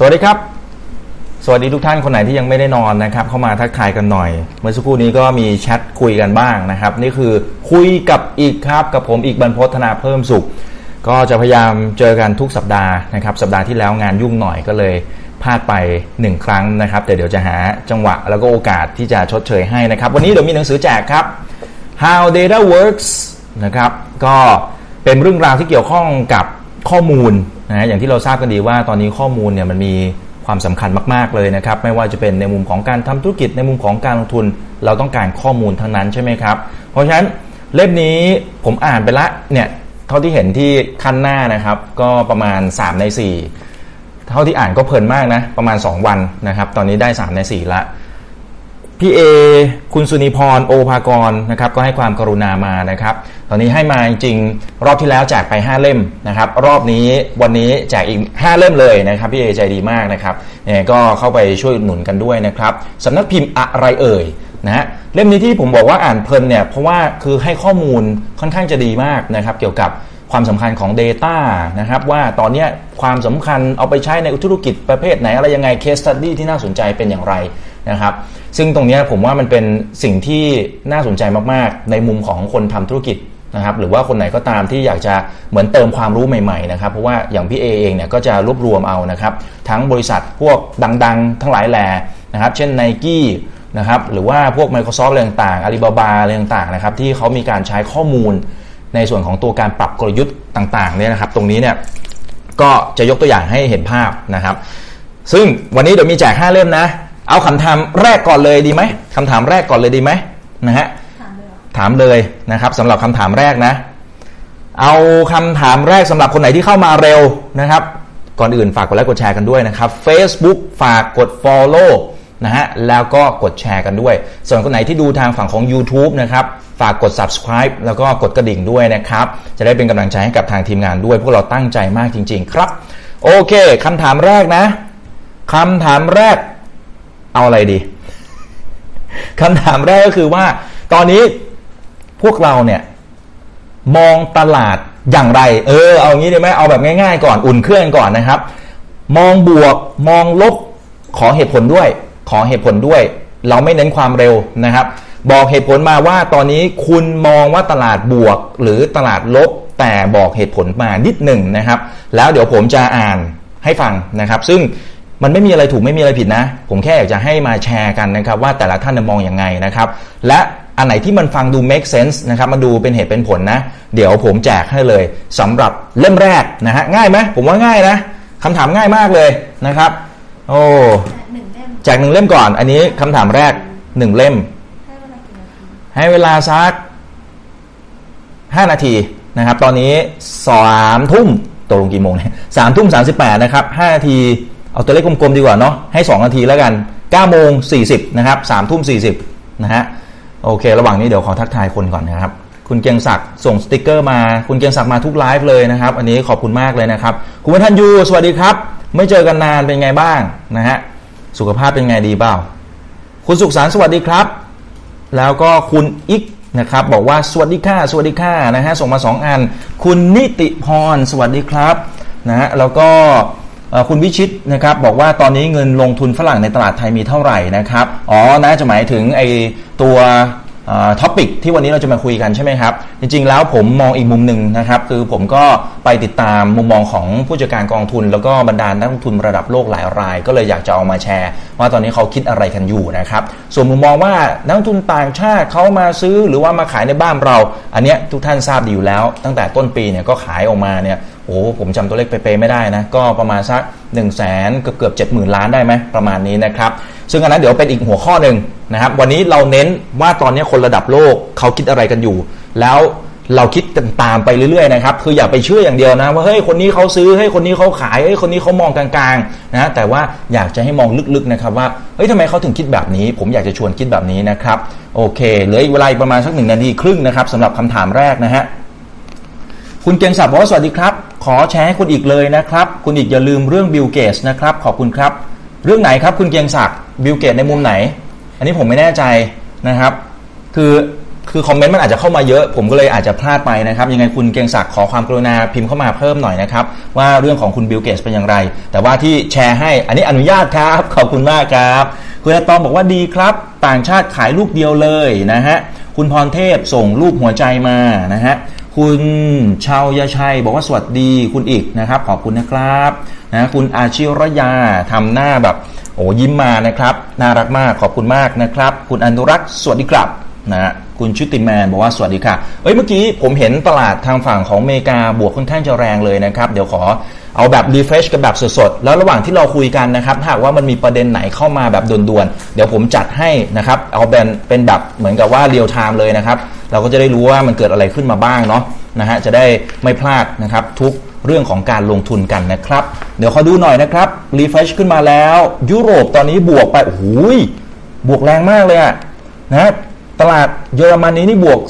สวัสดีครับ สวัสดีทุกท่านคนไหนที่ยังไม่ได้นอนนะครับ เข้ามาทักทายกันหน่อย เมื่อสักครู่นี้ก็มีแชทคุยกันบ้างนะครับ นี่คือคุยกับอีกครับ กับผมอีกบรรพฒนาเพิ่มสุข ก็จะพยายามเจอกันทุกสัปดาห์นะครับ สัปดาห์ที่แล้วงานยุ่งหน่อยก็เลยพลาดไป 1 ครั้งนะครับ แต่เดี๋ยวจะหาจังหวะแล้วก็โอกาสที่จะชดเชยให้นะครับ วันนี้เดี๋ยวมีหนังสือแจกครับ How Data Works นะครับ ก็เป็นเรื่องราวที่เกี่ยวข้องกับ ข้อมูลนะอย่างที่เราทราบกันดีว่าตอนนี้ข้อมูลเนี่ยมันมีความสำคัญมากๆเลยนะครับ ไม่ว่าจะเป็นในมุมของการทำธุรกิจในมุมของการลงทุน เราต้องการข้อมูลทั้งนั้นใช่ไหมครับ เพราะฉะนั้นเล่มนี้ผมอ่านไปละเนี่ยเท่าที่เห็นที่ขั้นหน้านะครับ ก็ประมาณ 3 ใน 4 เท่าที่อ่านก็เพลินมากนะประมาณ 2 วันนะครับ ตอนนี้ได้ 3 ใน 4 ละ พี่เอคุณสุนิพรโอภากรนะครับก็ให้ความกรุณามานะครับ ตอนนี้ให้มาจริงรอบที่แล้วแจกไป 5 เล่มนะครับ รอบนี้วันนี้แจกอีก 5 เล่มเลยนะครับพี่เอใจดีมากนะครับเนี่ยก็เข้าไปช่วยหนุนกันด้วยนะครับสำนักพิมพ์อะไรเอ่ยนะฮะเล่มนี้ที่ผมบอกว่าอ่านเพลินเนี่ยเพราะว่าคือให้ข้อมูลค่อนข้างจะดีมากนะครับ เกี่ยวกับความสำคัญของ Data นะครับ ว่าตอนนี้ความสำคัญเอาไปใช้ในธุรกิจประเภทไหน อะไรยังไง case study ที่น่าสนใจเป็นอย่างไร นะครับ ซึ่งตรงนี้ผมว่ามันเป็นสิ่งที่น่าสนใจมากๆ ในมุมของคนทำธุรกิจนะครับ หรือว่าคนไหนก็ตามที่อยากจะเหมือนเติมความรู้ใหม่ๆนะครับ เพราะว่าอย่างพี่เอเองเนี่ยก็จะรวบรวมเอานะครับ ทั้งบริษัทพวกดังๆ ทั้งหลายแหล่นะครับ เช่น n i กี้นะครับหรือว่าพวก Microsoft อะไรต่างๆ Alibaba อะไรต่างๆนะครับที่เขามีการใช้ข้อมูลในส่วนของตัวการปรับกลยุทธ์ต่างๆเนี่ยนะครับ ตรงนี้เนี่ยก็จะยกตัวอย่างให้เห็นภาพนะครับ ซึ่งวันนี้เดี๋ยวมีแจก 5 เล่มนะ เอาคำถามแรกก่อนเลยดีไหมคำถามแรกก่อนเลยดีไหมนะฮะถามเลยนะครับสำหรับคำถามแรกนะ เอาคำถามแรกสำหรับคนไหนที่เข้ามาเร็วนะครับ ก่อนอื่นฝากกดไลค์กดแชร์กันด้วยนะครับ Facebook ฝากกด Follow นะฮะแล้วก็กดแชร์กันด้วย ส่วนคนไหนที่ดูทางฝั่งของ YouTube นะครับ ฝากกด subscribe แล้วก็กดกระดิ่งด้วยนะครับ จะได้เป็นกำลังใจให้กับทางทีมงานด้วย พวกเราตั้งใจมากจริง ๆ ครับ โอเคคำถามแรกนะคำถามแรก เอาอะไรดีคำถามแรกก็คือว่า ตอนนี้พวกเราเนี่ย มองตลาดอย่างไร เออ เอางี้ได้ไหมเอาแบบง่ายๆก่อนอุ่นเครื่องก่อนนะครับ มองบวกมองลบขอเหตุผลด้วย ขอเหตุผลด้วย เราไม่เน้นความเร็วนะครับ บอกเหตุผลมาว่าตอนนี้คุณมองว่าตลาดบวกหรือตลาดลบ แต่บอกเหตุผลมานิดหนึ่งนะครับ แล้วเดี๋ยวผมจะอ่านให้ฟังนะครับ ซึ่ง มันไม่มีอะไรถูกไม่มีอะไรผิดนะ ผมแค่อยากจะให้มาแชร์กันนะครับว่าแต่ละท่านมองอย่างไงนะครับ และอันไหนที่มันฟังดู make sense นะครับมาดูเป็นเหตุเป็นผลนะ เดี๋ยวผมแจกให้เลยสำหรับเล่มแรกนะฮะง่ายไหมผมว่าง่ายนะคำถามง่ายมากเลยนะครับ โอ้แจกหนึ่งเล่มก่อน อันนี้คำถามแรกหนึ่งเล่ม ให้เวลาสักห้านาทีนะครับ ตอนนี้สามทุ่มตกลงกี่โมงเนี่ยสามทุ่มสามสิบแปดนะครับห้านาที เอาตัวเลขกลมๆดีกว่าเนาะให้ 2 นาทีแล้วกัน9โมง40นะครับ3ทุ่ม40นะฮะโอเค ระหว่างนี้เดี๋ยวขอทักทายคนก่อนนะครับ คุณเกียงศักดิ์ส่งสติกเกอร์มา คุณเกียงศักดิ์มาทุกไลฟ์เลยนะครับ อันนี้ขอบคุณมากเลยนะครับ คุณวัฒนยูสวัสดีครับ ไม่เจอกันนานเป็นไงบ้างนะฮะสุขภาพเป็นไงดีเปล่า คุณสุขสารสวัสดีครับ แล้วก็คุณอิกนะครับบอกว่าสวัสดีค่ะสวัสดีค่ะนะฮะส่งมา 2 อัน คุณนิติพรสวัสดีครับนะฮะแล้วก็ คุณวิชิตนะครับบอกว่าตอนนี้เงินลงทุนฝรั่งในตลาดไทยมีเท่าไหร่นะครับ อ๋อน่าจะหมายถึงไอตัว ท็อปิกที่วันนี้เราจะมาคุยกันใช่ไหมครับ จริงๆแล้วผมมองอีกมุมหนึ่งนะครับ คือผมก็ไปติดตามมุมมองของผู้จัดการกองทุน แล้วก็บรรดานักลงทุนระดับโลกหลายราย ก็เลยอยากจะเอามาแชร์ ว่าตอนนี้เขาคิดอะไรกันอยู่นะครับ ส่วนมุมมองว่านักลงทุนต่างชาติเขามาซื้อหรือว่ามาขายในบ้านเรา อันนี้ทุกท่านทราบดีอยู่แล้ว ตั้งแต่ต้นปีเนี่ยก็ขายออกมาเนี่ยโอ้ผมจำตัวเลขเป๊ะๆไม่ได้นะก็ประมาณสัก1นึ่งแสนเกือบเกือบเจ็ดหมื่นล้านได้ไหมประมาณนี้นะครับ ซึ่งอันนั้นเดี๋ยวเป็นอีกหัวข้อหนึ่งนะครับ วันนี้เราเน้นว่าตอนนี้คนระดับโลกเขาคิดอะไรกันอยู่ แล้วเราคิดตามไปเรื่อยๆนะครับ คืออย่าไปเชื่ออย่างเดียวนะว่าเฮ้ยคนนี้เขาซื้อเฮ้ยคนนี้เขาขายเฮ้ยคนนี้เขามองกลางๆนะแต่ว่าอยากจะให้มองลึกๆนะครับว่าเฮ้ยทำไมเขาถึงคิดแบบนี้ ผมอยากจะชวนคิดแบบนี้นะครับโอเคเหลืออีกเวลาประมาณสักหนึ่งนาทีครึ่งนะครับสำหรับคำถามแรกนะฮะคุณเกียงศักดิ์บอกว่าสวัสดีครับ ขอแชร์ให้คุณอิกเลยนะครับ คุณอิกอย่าลืมเรื่องบิลเกตส์นะครับขอบคุณครับ เรื่องไหนครับคุณเกียงศักดิ์บิลเกตส์ในมุมไหน อันนี้ผมไม่แน่ใจนะครับ คือคือคอมเมนต์มันอาจจะเข้ามาเยอะ ผมก็เลยอาจจะพลาดไปนะครับ ยังไงคุณเกียงศักดิ์ขอความกรุณาพิมพ์เข้ามาเพิ่มหน่อยนะครับ ว่าเรื่องของคุณบิลเกตเป็นอย่างไร แต่ว่าที่แชร์ให้อันนี้อนุญาตครับ ขอบคุณมากครับคุณอาตอมบอกว่าดีครับ ต่างชาติขายลูกเดียวเลยนะฮะคุณพรเทพส่งรูปหัวใจมานะฮะคุณชาวยาชัยบอกว่าสวัสดีคุณอีกนะครับ ขอบคุณนะครับ นะคุณอาชิรยาทำหน้าแบบโอ้ยิ้มมานะครับ น่ารักมากขอบคุณมากนะครับ คุณอนุรักษ์สวัสดีครับนะคุณชุติแมนบอกว่าสวัสดีค่ะ เอ้ยเมื่อกี้ผมเห็นตลาดทางฝั่งของอเมริกาบวกค่อนข้างจะแรงเลยนะครับ เดี๋ยวขอเอาแบบ refresh กับแบบสดๆ แล้วระหว่างที่เราคุยกันนะครับถ้าหากว่ามันมีประเด็นไหนเข้ามาแบบด่วนๆ เดี๋ยวผมจัดให้นะครับ เอาเป็นเป็นแบบเหมือนกับว่า real time เลยนะครับ เราก็จะได้รู้ว่ามันเกิดอะไรขึ้นมาบ้างเนาะนะฮะจะได้ไม่พลาดนะครับทุก เรื่องของการลงทุนกันนะครับ เดี๋ยวขอดูหน่อยนะครับ refresh ขึ้นมาแล้ว ยุโรปตอนนี้บวกไปโอ้โหบวกแรงมากเลยอะนะตลาดเยอรมนีนี่บวก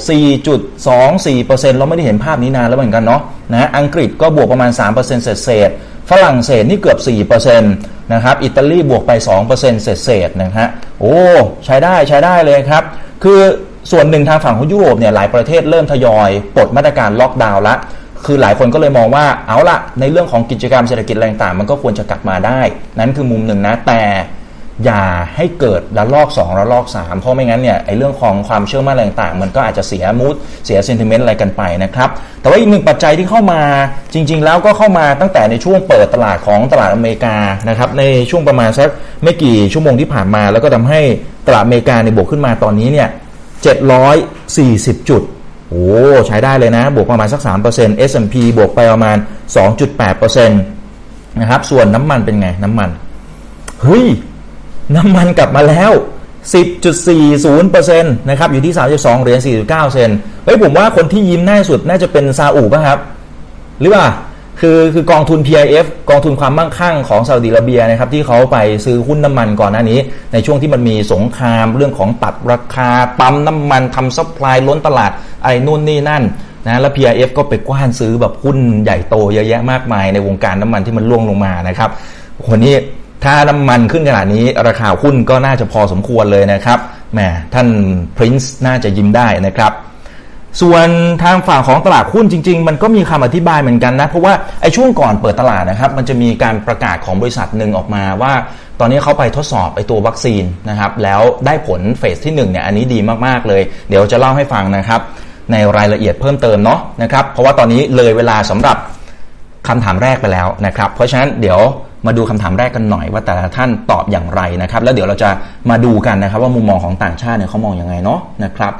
4.24%เราไม่ได้เห็นภาพนี้นานแล้วเหมือนกันเนาะนะอังกฤษก็บวกประมาณ 3%เศษเศษฝรั่งเศสนี่เกือบ 4%นะครับอิตาลีบวกไป 2%เศษเศษนะฮะโอ้ใช้ได้ใช้ได้เลยครับ คือส่วนหนึ่งทางฝั่งของยุโรปเนี่ยหลายประเทศเริ่มทยอยปลดมาตรการล็อกดาวน์ละ คือหลายคนก็เลยมองว่าเอาละในเรื่องของกิจกรรมเศรษฐกิจแรงต่างมันก็ควรจะกลับมาได้ นั้นคือมุมหนึ่งนะแต่อย่าให้เกิดระลอก 2 ระลอก 3 เพราะไม่งั้นเนี่ยไอ้เรื่องของความเชื่อมั่นอะไรต่าง มันก็อาจจะเสียมูดเสียเซนติเมนต์อะไรกันไปนะครับ แต่ว่าอีกหนึ่งปัจจัยที่เข้ามาจริง ๆ แล้วก็เข้ามาตั้งแต่ในช่วงเปิดตลาดของตลาดอเมริกานะครับในช่วงประมาณสักไม่กี่ชั่วโมงที่ผ่านมา แล้วก็ทำให้ตลาดอเมริกาในบวกขึ้นมาตอนนี้เนี่ย740 จุด โอ้ใช้ได้เลยนะ บวกประมาณสัก 3% S&P บวกไปประมาณ 2.8%นะครับ ส่วนน้ำมันเป็นไง น้ำมัน เฮ้ย น้ำมันกลับมาแล้ว 10.40%นะครับ อยู่ที่ 32 เหรียญ49 เซนเฮ้ย ผมว่าคนที่ยิ้มน่าสุดน่าจะเป็นซาอุป่ะครับ หรือว่า คือคือกองทุน PIF กองทุนความมั่งคั่งของซาอุดิอาระเบียนะครับที่เขาไปซื้อหุ้นน้ำมันก่อนหน้านี้ ในช่วงที่มันมีสงครามเรื่องของตัดราคาปั๊มน้ำมันทำซัพพลายล้นตลาดไอ้นู่นนี่นั่นนะแล้ว PIF ก็ไปกว้านซื้อแบบหุ้นใหญ่โตเยอะแยะมากมายในวงการน้ำมันที่มันล่วงลงมานะครับวันนี้ถ้าน้ำมันขึ้นขนาดนี้ราคาหุ้นก็น่าจะพอสมควรเลยนะครับแหมท่านพรินซ์น่าจะยิ้มได้นะครับ ส่วนทางฝั่งของตลาดหุ้นจริง ๆ มันก็มีคำอธิบายเหมือนกันนะ เพราะว่าไอ้ช่วงก่อนเปิดตลาดนะครับมันจะมีการประกาศของบริษัทหนึ่งออกมาว่า ตอนนี้เขาไปทดสอบไอ้ตัววัคซีนนะครับแล้วได้ผลเฟสที่1เนี่ยอันนี้ดีมากๆเลย เดี๋ยวจะเล่าให้ฟังนะครับในรายละเอียดเพิ่มเติมเนาะนะครับเพราะว่าตอนนี้เลยเวลาสำหรับคำถามแรกไปแล้วนะครับเพราะฉะนั้นเดี๋ยวมาดูคำถามแรกกันหน่อยว่าแต่ละท่านตอบอย่างไรนะครับแล้วเดี๋ยวเราจะมาดูกันนะครับว่ามุมมองของต่างชาติเนี่ยเขามองอยังไงเนาะนะครับ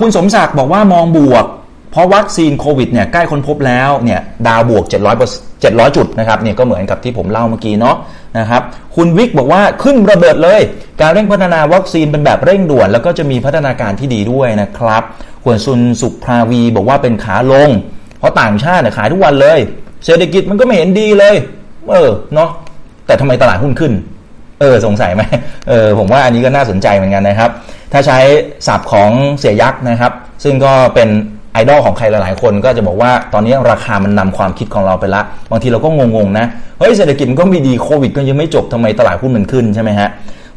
คุณสมศักดิ์บอกว่ามองบวก เพราะวัคซีนโควิดเนี่ยใกล้ค้นพบแล้วเนี่ยดาวบวก 700 700 จุดนะครับเนี่ยก็เหมือนกับที่ผมเล่าเมื่อกี้เนาะนะครับคุณวิกบอกว่าขึ้นระเบิดเลย การเร่งพัฒนาวัคซีนเป็นแบบเร่งด่วน แล้วก็จะมีพัฒนาการที่ดีด้วยนะครับขวนซุนสุภาวีบอกว่าเป็นขาลง เพราะต่างชาติเนี่ยขายทุกวันเลย เศรษฐกิจมันก็ไม่เห็นดีเลย เออเนาะแต่ทำไมตลาดหุ้นขึ้น เออสงสัยไหมเออผมว่าอันนี้ก็น่าสนใจเหมือนกันนะครับ ถ้าใช้ศัพท์ของเสียยักษ์นะครับ ซึ่งก็เป็นไอดอลของใครหลายๆคนก็จะบอกว่าตอนนี้ราคามันนำความคิดของเราไปละ บางทีเราก็งงๆนะเฮ้ยเศรษฐกิจมันก็มีดีโควิดก็ยังไม่จบทำไมตลาดหุ้นมันขึ้นใช่ไหมฮะ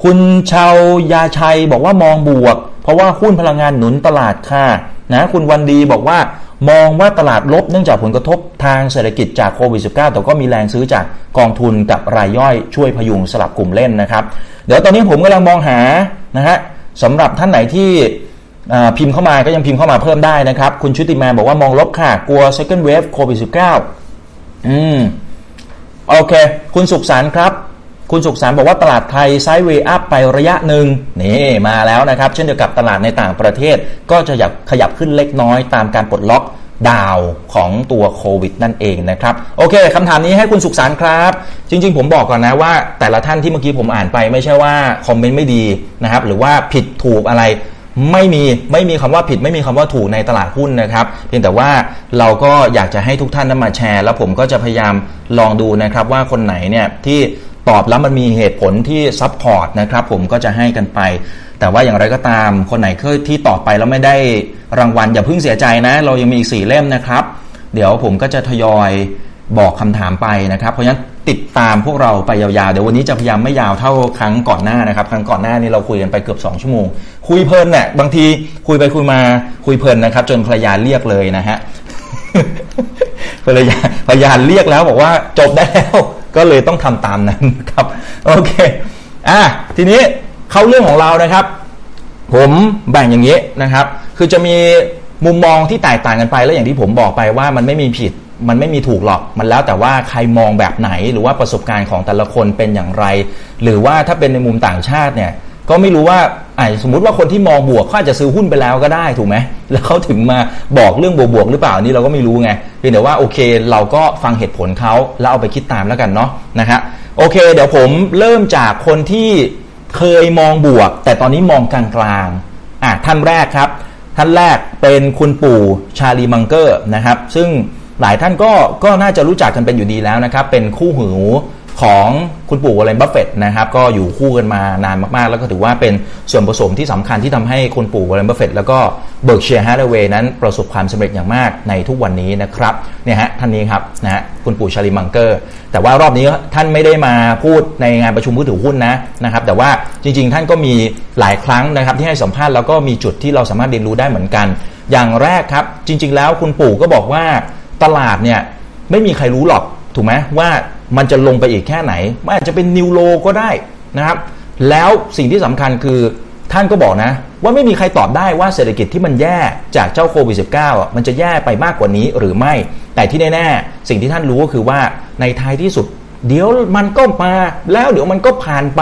คุณชาวยาชัยบอกว่ามองบวก เพราะว่าหุ้นพลังงานหนุนตลาดค่ะ นะคุณวันดีบอกว่ามองว่าตลาดลบเนื่องจากผลกระทบทางเศรษฐกิจจากโควิด -19 แต่ก็มีแรงซื้อจากกองทุนกับรายย่อยช่วยพยุงสลับกลุ่มเล่นนะครับ เดี๋ยวตอนนี้ผมกำลังมองหานะฮะสำหรับท่านไหนที่พิมพ์เข้ามาก็ยังพิมพ์เข้ามาเพิ่มได้นะครับ คุณชุติมาบอกว่ามองลบค่ะ กลัว second wave โควิด -19 อืม โอเค คุณสุขสารครับ คุณสุขสารบอกว่าตลาดไทยไซด์เวย์อัพไประยะหนึ่งนี่มาแล้วนะครับ เช่นเดียวกับตลาดในต่างประเทศ ก็จะขยับขึ้นเล็กน้อยตามการปลดล็อกดาวของตัวโควิดนั่นเองนะครับ โอเคคำถามนี้ให้คุณสุขสารครับ จริง ๆ ผมบอกก่อนนะว่า แต่ละท่านที่เมื่อกี้ผมอ่านไปไม่ใช่ว่าคอมเมนต์ไม่ดีนะครับ หรือว่าผิดถูกอะไรไม่มีไม่มีคำว่าผิดไม่มีคำว่าถูกในตลาดหุ้นนะครับ เพียงแต่ว่าเราก็อยากจะให้ทุกท่านนำมาแชร์ แล้วผมก็จะพยายามลองดูนะครับว่าคนไหนเนี่ยที่ ตอบแล้วมันมีเหตุผลที่ซับพอร์ตนะครับผมก็จะให้กันไป แต่ว่าอย่างไรก็ตาม คนไหนเคยที่ตอบไปแล้วไม่ได้รางวัลอย่าเพิ่งเสียใจนะ เรายังมีอีกสี่เล่มนะครับ เดี๋ยวผมก็จะทยอยบอกคำถามไปนะครับ เพราะฉะนั้นติดตามพวกเราไปยาวๆ เดี๋ยววันนี้จะพยายามไม่ยาวเท่าครั้งก่อนหน้านะครับ ครั้งก่อนหน้านี้เราคุยกันไปเกือบ 2 ชั่วโมง คุยเพลินเนี่ยบางทีคุยไปคุยมาคุยเพลินนะครับ จนภรรยาเรียกเลยนะฮะภรรยาภรรยาเรียกแล้วบอกว่าจบได้แล้ว ก็เลยต้องทำตามนั้นครับโอเคอะทีนี้เข้าเรื่องของเรานะครับ ผมแบ่งอย่างนี้นะครับ คือจะมีมุมมองที่แตกต่างกันไปแล้วอย่างที่ผมบอกไปว่ามันไม่มีผิด มันไม่มีถูกหรอก มันแล้วแต่ว่าใครมองแบบไหน หรือว่าประสบการณ์ของแต่ละคนเป็นอย่างไร หรือว่าถ้าเป็นในมุมต่างชาติเนี่ย ก็ไม่รู้ว่าไอ้สมมติว่าคนที่มองบวกเขาอาจจะซื้อหุ้นไปแล้วก็ได้ถูกไหมแล้วเขาถึงมาบอกเรื่องบวกๆหรือเปล่านี่เราก็ไม่รู้ไงเพียงแต่ว่าโอเค เราก็ฟังเหตุผลเขาแล้วเอาไปคิดตามแล้วกันเนาะนะฮะโอเค เดี๋ยวผมเริ่มจากคนที่เคยมองบวก แต่ตอนนี้มองกลางๆอะท่านแรกครับท่านแรกเป็นคุณปู่ชาลีมังเกอร์นะครับ ซึ่งหลายท่านก็ก็น่าจะรู้จักกันเป็นอยู่ดีแล้วนะครับ เป็นคู่หู ของคุณปู่วอร์เรนบัฟเฟตต์นะครับก็อยู่คู่กันมานานมากๆ แล้วก็ถือว่าเป็นส่วนผสมที่สำคัญที่ทำให้คุณปู่วอร์เรนบัฟเฟตต์แล้วก็ Berkshire Hathaway นั้นประสบความสำเร็จอย่างมากในทุกวันนี้นะครับเนี่ยฮะท่านนี้ครับนะฮะคุณปู่ชาร์ลีมังเกอร์ แต่ว่ารอบนี้ท่านไม่ได้มาพูดในงานประชุมผู้ถือหุ้นนะนะครับแต่ว่าจริง ๆ ท่านก็มีหลายครั้งนะครับที่ให้สัมภาษณ์แล้วก็มีจุดที่เราสามารถเรียนรู้ได้เหมือนกัน อย่างแรกครับจริง ๆ แล้วคุณปู่ก็บอกว่าตลาดเนี่ยไม่มีใครรู้หรอกถูกไหมว่า มันจะลงไปอีกแค่ไหนมันอาจจะเป็นนิวโลก็ได้นะครับ แล้วสิ่งที่สำคัญคือท่านก็บอกนะ ว่าไม่มีใครตอบได้ว่าเศรษฐกิจที่มันแย่จากเจ้าโควิด -19 มันจะแย่ไปมากกว่านี้หรือไม่ แต่ที่แน่ๆ สิ่งที่ท่านรู้ก็คือว่าในท้ายที่สุด เดี๋ยวมันก็มาแล้วเดี๋ยวมันก็ผ่านไป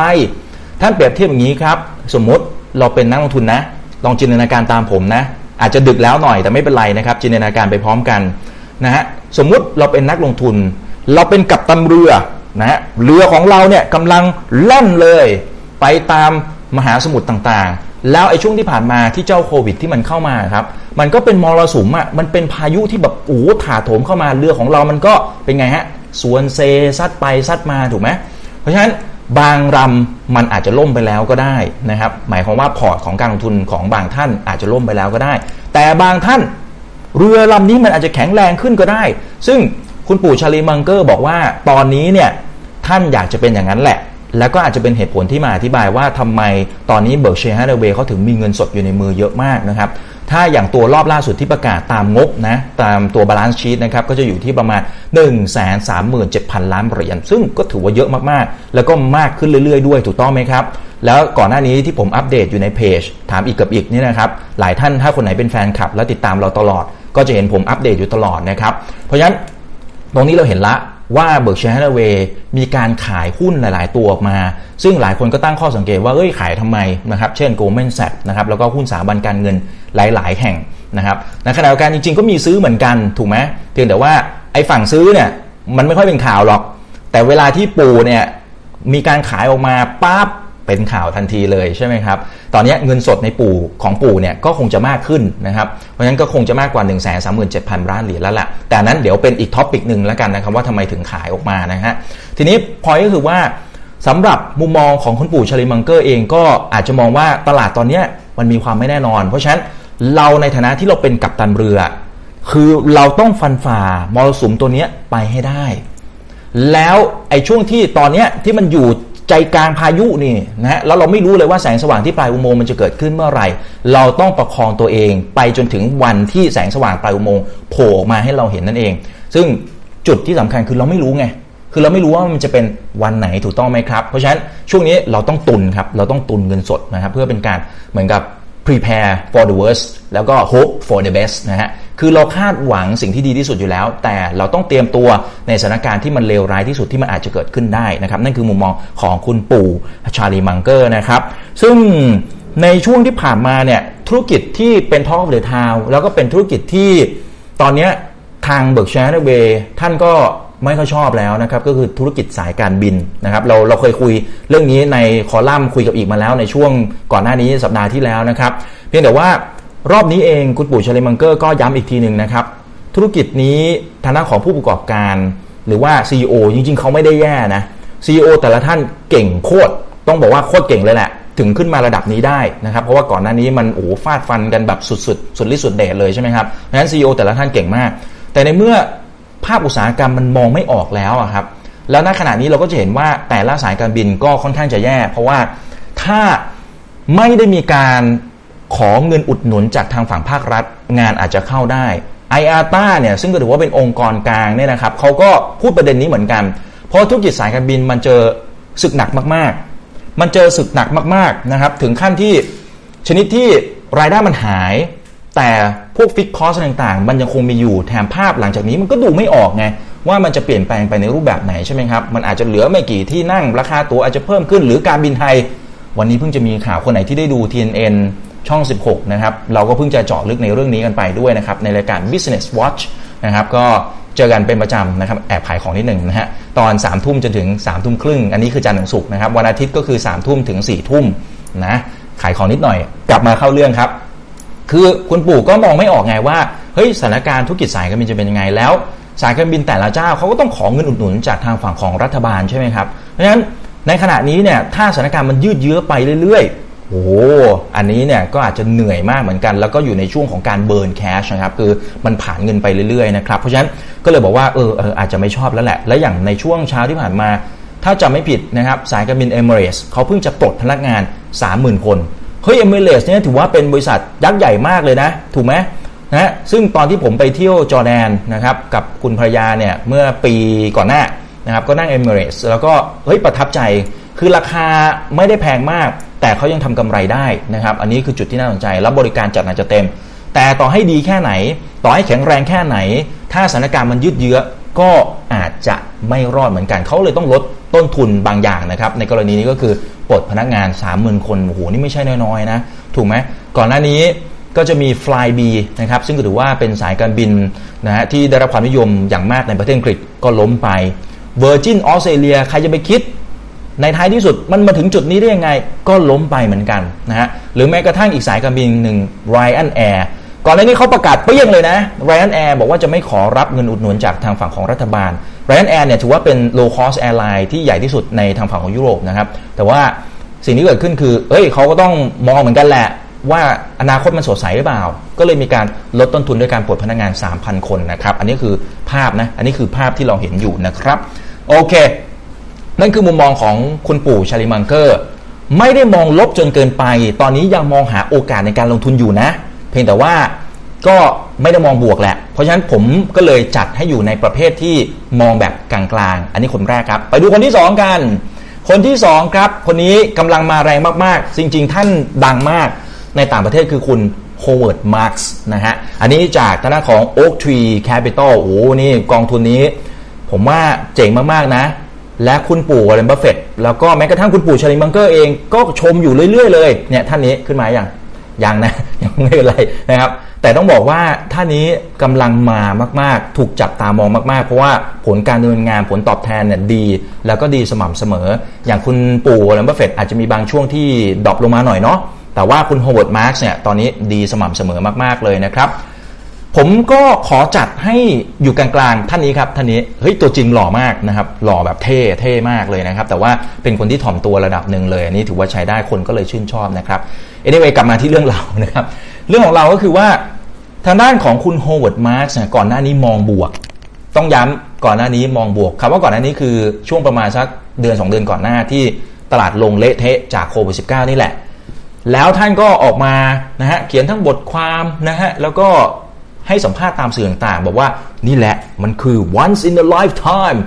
ท่านเปรียบเทียบอย่างนี้ครับ สมมติเราเป็นนักลงทุนนะ ลองจินตนาการตามผมนะ อาจจะดึกแล้วหน่อยแต่ไม่เป็นไรนะครับ จินตนาการไปพร้อมกันนะฮะสมมุติเราเป็นนักลงทุน เราเป็นกัปตันเรือนะฮะเรือของเราเนี่ยกำลังแล่นเลยไปตามมหาสมุทรต่างๆ แล้วไอ้ช่วงที่ผ่านมาที่เจ้าโควิดที่มันเข้ามาครับ มันก็เป็นมรสุมอะมันเป็นพายุที่แบบโอ้ถาโถมเข้ามาเรือของเรามันก็เป็นไงฮะสวนเซซัดไปซัดมาถูกไหมเพราะฉะนั้นบางลำมันอาจจะล่มไปแล้วก็ได้นะครับ หมายความว่าพอร์ตของการลงทุนของบางท่านอาจจะล่มไปแล้วก็ได้ แต่บางท่านเรือลำนี้มันอาจจะแข็งแรงขึ้นก็ได้ ซึ่ง คุณปู่ชาร์ลีมังเกอร์บอกว่าตอนนี้เนี่ยท่านอยากจะเป็นอย่างนั้นแหละ แล้วก็อาจจะเป็นเหตุผลที่มาอธิบายว่าทำไมตอนนี้ Berkshire Hathaway เขาถึงมีเงินสดอยู่ในมือเยอะมากนะครับ ถ้าอย่างตัวรอบล่าสุดที่ประกาศตามงบนะตามตัว balance sheet นะครับก็จะอยู่ที่ประมาณ 1 3 7 0 0 0 ล้านเหรียญซึ่งก็ถือว่าเยอะมากๆ แล้วก็มากขึ้นเรื่อยๆด้วยถูกต้องไหมครับแล้วก่อนหน้านี้ที่ผมอัปเดตอยู่ในเพจ ถามอีกกับอีกนี่นะครับ หลายท่านถ้าคนไหนเป็นแฟนคลับ แล้วติดตามเราตลอด ก็จะเห็นผมอัปเดตอยู่ตลอดนะครับ เพราะฉะนั้น ตรงนี้เราเห็นละว่า Berkshire Hathaway มีการขายหุ้นหลาย ๆ ตัวออกมา ซึ่งหลายคนก็ตั้งข้อสังเกตว่าเอ้ยขายทำไมนะครับ เช่น Goldman Sachs นะครับแล้วก็หุ้นสถาบันการเงินหลาย ๆ แห่งนะครับในขณะเดียวกันจริง ๆ ก็มีซื้อเหมือนกันถูกไหมเพียงแต่ว่าไอ้ฝั่งซื้อเนี่ยมันไม่ค่อยเป็นข่าวหรอก แต่เวลาที่ปู่เนี่ยมีการขายออกมาปั๊บ เป็นข่าวทันทีเลยใช่ไหมครับ ตอนนี้เงินสดในปู่ของปู่เนี่ยก็คงจะมากขึ้นนะครับ เพราะฉะนั้นก็คงจะมากกว่า 1 3 7 0 0 0ล้านเหรียญแล้วล่ะ แต่นั้นเดี๋ยวเป็นอีก topic หนึ่งแล้วกันนะครับว่าทำไมถึงขายออกมานะฮะ ทีนี้พอยก็คือว่าสำหรับมุมมองของคุณปู่ชาร์ลีมังเกอร์เองก็อาจจะมองว่าตลาดตอนนี้มันมีความไม่แน่นอน เพราะฉะนั้นเราในฐานะที่เราเป็นกัปตันเรือ คือเราต้องฟันฝ่ามรสุมตัวนี้ไปให้ได้ แล้วไอ้ช่วงที่ตอนนี้ที่มันอยู่ ใจกลางพายุนี่นะฮะแล้วเราไม่รู้เลยว่าแสงสว่างที่ปลายอุโมงค์มันจะเกิดขึ้นเมื่อไหร่ เราต้องประคองตัวเองไปจนถึงวันที่แสงสว่างปลายอุโมงค์โผล่ออกมาให้เราเห็นนั่นเอง ซึ่งจุดที่สำคัญคือเราไม่รู้ไงคือเราไม่รู้ว่ามันจะเป็นวันไหนถูกต้องไหมครับ เพราะฉะนั้นช่วงนี้เราต้องตุนครับเราต้องตุนเงินสดนะครับเพื่อเป็นการเหมือนกับ prepare for the worst แล้วก็ hope for the best นะฮะ คือเราคาดหวังสิ่งที่ดีที่สุดอยู่แล้ว แต่เราต้องเตรียมตัวในสถานการณ์ที่มันเลวร้ายที่สุดที่มันอาจจะเกิดขึ้นได้นะครับ นั่นคือมุมมองของคุณปู่ชาลีมังเกอร์นะครับ ซึ่งในช่วงที่ผ่านมาเนี่ยธุรกิจที่เป็น Talk of the Town แล้วก็เป็นธุรกิจที่ตอนนี้ทางเบิร์กแชร์เวย์ท่านก็ไม่ค่อยชอบแล้วนะครับ ก็คือธุรกิจสายการบินนะครับ เราเราเคยคุยเรื่องนี้ในคอลัมน์คุยกับอีกมาแล้วในช่วงก่อนหน้านี้สัปดาห์ที่แล้วนะครับ เพียงแต่ว่า รอบนี้เองคุณปู่เชเลมังเกอร์ก็ย้ำอีกทีหนึ่งนะครับ ธุรกิจนี้ฐานะของผู้ประกอบการ หรือว่า CEO จริง ๆ เขาไม่ได้แย่นะ CEO แต่ละท่านเก่งโคตรต้องบอกว่าโคตรเก่งเลยแหละถึงขึ้นมาระดับนี้ได้นะครับ เพราะว่าก่อนหน้านี้มันโอ้ฟาดฟันกันแบบสุดๆ สุดฤทธิ์สุดเดชเลยใช่ไหมครับเพราะฉะนั้น CEO แต่ละท่านเก่งมาก แต่ในเมื่อภาพอุตสาหกรรมมันมองไม่ออกแล้วครับ แล้วณขณะนี้เราก็จะเห็นว่าแต่ละสายการบินก็ค่อนข้างจะแย่ เพราะว่าถ้าไม่ได้มีการ ขอเงินอุดหนุนจากทางฝั่งภาครัฐ งานอาจจะเข้าได้ไออาตาเนี่ยซึ่งก็ถือว่าเป็นองค์กรกลางเนี่ยนะครับเขาก็พูดประเด็นนี้เหมือนกัน เพราะธุรกิจสายการบินมันเจอศึกหนักมากๆ มันเจอศึกหนักมากๆนะครับถึงขั้นที่ชนิดที่รายได้มันหาย แต่พวกฟิกคอสต่างๆ มันยังคงมีอยู่แถมภาพหลังจากนี้มันก็ดูไม่ออกไงว่ามันจะเปลี่ยนแปลงไปในรูปแบบไหนใช่ไหมครับ มันอาจจะเหลือไม่กี่ที่นั่งราคาตั๋วอาจจะเพิ่มขึ้นหรือการบินไทย วันนี้เพิ่งจะมีข่าวคนไหนที่ได้ดู TNN ช่อง 16 นะครับ เราก็เพิ่งจะเจาะลึกในเรื่องนี้กันไปด้วยนะครับ ในรายการ Business Watch นะครับ ก็เจอกันเป็นประจำนะครับ แอบขายของนิดหนึ่งนะฮะ ตอน3ามทุ่มจนถึง3ามทุ่มครึ่ง อันนี้คือจันทร์ถึงศุกร์นะครับ วันอาทิตย์ก็คือ3ามทุ่มถึง4ี่ทุ่มนะ ขายของนิดหน่อย กลับมาเข้าเรื่องครับ คือคุณปู่ก็มองไม่ออกไงว่า เฮ้ย สถานการณ์ธุรกิจสายการบินจะเป็นยังไง แล้ว สายการบินแต่ละเจ้าเขาก็ต้องขอเงินอุดหนุนจากทางฝั่งของรัฐบาลใช่ไหมครับ เพราะฉะนั้นในขณะนี้เนี่ย ถ้าสถานการณ์มันยืดเยื้อไปเรื่อย โอ้อันนี้เนี่ยก็อาจจะเหนื่อยมากเหมือนกัน แล้วก็อยู่ในช่วงของการเบิร์นแคชนะครับ คือมันผ่านเงินไปเรื่อยๆนะครับ เพราะฉะนั้นก็เลยบอกว่าเออเอออาจจะไม่ชอบแล้วแหละ และอย่างในช่วงเช้าที่ผ่านมา ถ้าจำไม่ผิดนะครับ สายการบินเอมิเรสเขาเพิ่งจะปลดพนักงาน 30,000 คน เฮ้ยเอมิเรสเนี่ยถือว่าเป็นบริษัทยักษ์ใหญ่มากเลยนะ ถูกไหมนะซึ่งตอนที่ผมไปเที่ยวจอร์แดนนะครับกับคุณภรรยาเนี่ยเมื่อปีก่อนหน้านะครับก็นั่งเอมิเรสแล้วก็เฮ้ยประทับใจคือราคาไม่ได้แพงมาก แต่เขายังทำกำไรได้นะครับ อันนี้คือจุดที่น่าสนใจแล้วบริการจัดหนักจะเต็ม แต่ต่อให้ดีแค่ไหน ต่อให้แข็งแรงแค่ไหน ถ้าสถานการณ์มันยืดเยื้อก็อาจจะไม่รอดเหมือนกัน เขาเลยต้องลดต้นทุนบางอย่างนะครับ ในกรณีนี้ก็คือปลดพนักงาน 30,000 คนโอ้โหนี่ไม่ใช่น้อยๆนะถูกไหมก่อนหน้านี้ก็จะมี Flyb นะครับซึ่งก็ถือว่าเป็นสายการบินนะฮะที่ได้รับความนิยมอย่างมากในประเทศอังกฤษก็ล้มไป Virgin Australia ใครจะไปคิด ในท้ายที่สุดมันมาถึงจุดนี้ได้ยังไง ก็ล้มไปเหมือนกันนะฮะหรือแม้กระทั่งอีกสายการบินหนึ่ง Ryan Air ก่อนหน้านี้เขาประกาศเปี้ยงเลยนะ Ryan Air บอกว่าจะไม่ขอรับเงินอุดหนุนจากทางฝั่งของรัฐบาล Ryan Air เนี่ยถือว่าเป็น low cost airline ที่ใหญ่ที่สุดในทางฝั่งของยุโรปนะครับแต่ว่าสิ่งที่เกิดขึ้นคือเอ้ยเขาก็ต้องมองเหมือนกันแหละว่าอนาคตมันสดใสหรือเปล่า ก็เลยมีการลดต้นทุนด้วยการปลดพนักงาน 3,000 คนนะครับ อันนี้คือภาพนะ อันนี้คือภาพที่เราเห็นอยู่นะครับ โอเค นั่นคือมุมมองของคุณปู่ชาลิมังเกอร์ ไม่ได้มองลบจนเกินไป ตอนนี้ยังมองหาโอกาสในการลงทุนอยู่นะ เพียงแต่ว่าก็ไม่ได้มองบวกแหละ เพราะฉะนั้นผมก็เลยจัดให้อยู่ในประเภทที่มองแบบกลางๆ อันนี้คนแรกครับ ไปดูคนที่ 2 กัน คนที่ 2 ครับ คนนี้กำลังมาแรงมากๆ จริง ๆ ท่านดังมากในต่างประเทศคือคุณโฮเวิร์ดมาร์กส์นะฮะ อันนี้จากทางด้านของ Oak Tree Capital โอ้นี่กองทุนนี้ ผมว่าเจ๋งมากๆนะ และคุณปู่วอร์เรนบัฟเฟตต์แล้วก็แม้กระทั่งคุณปู่ชาร์ลีมังเกอร์เองก็ชมอยู่เรื่อย ๆ เลยเนี่ยท่านนี้ขึ้นมาอย่างยังนะยังไม่เป็นไรนะครับ แต่ต้องบอกว่าท่านนี้กำลังมามาก ๆ ถูกจับตามองมาก ๆ เพราะว่าผลการดำเนินงานผลตอบแทนเนี่ยดี แล้วก็ดีสม่ำเสมอ อย่างคุณปู่วอร์เรนบัฟเฟตต์อาจจะมีบางช่วงที่ drop ลงมาหน่อยเนาะแต่ว่าคุณโฮเวิร์ดมาร์กส์เนี่ยตอนนี้ดีสม่ำเสมอมาก ๆ เลยนะครับ ผมก็ขอจัดให้อยู่กลางๆท่านนี้ครับท่านนี้เฮ้ยตัวจริงหล่อมากนะครับหล่อแบบเท่เท่มากเลยนะครับ แต่ว่าเป็นคนที่ถ่อมตัวระดับหนึ่งเลยอันนี้ถือว่าใช้ได้คนก็เลยชื่นชอบนะครับ anyway กลับมาที่เรื่องเรานะครับ เรื่องของเราก็คือว่าทางด้านของคุณโฮเวิร์ดมาร์กส์ก่อนหน้านี้มองบวก ต้องย้ำก่อนหน้านี้มองบวกคำว่าก่อนหน้านี้คือช่วงประมาณสักเดือน 2 เดือนก่อนหน้าที่ตลาดลงเละเทะจากโควิด -19 นี่แหละ แล้วท่านก็ออกมานะฮะเขียนทั้งบทความนะฮะแล้วก็ ให้สัมภาษณ์ตามสื่อต่างๆ บอกว่านี่แหละมันคือ once in a lifetime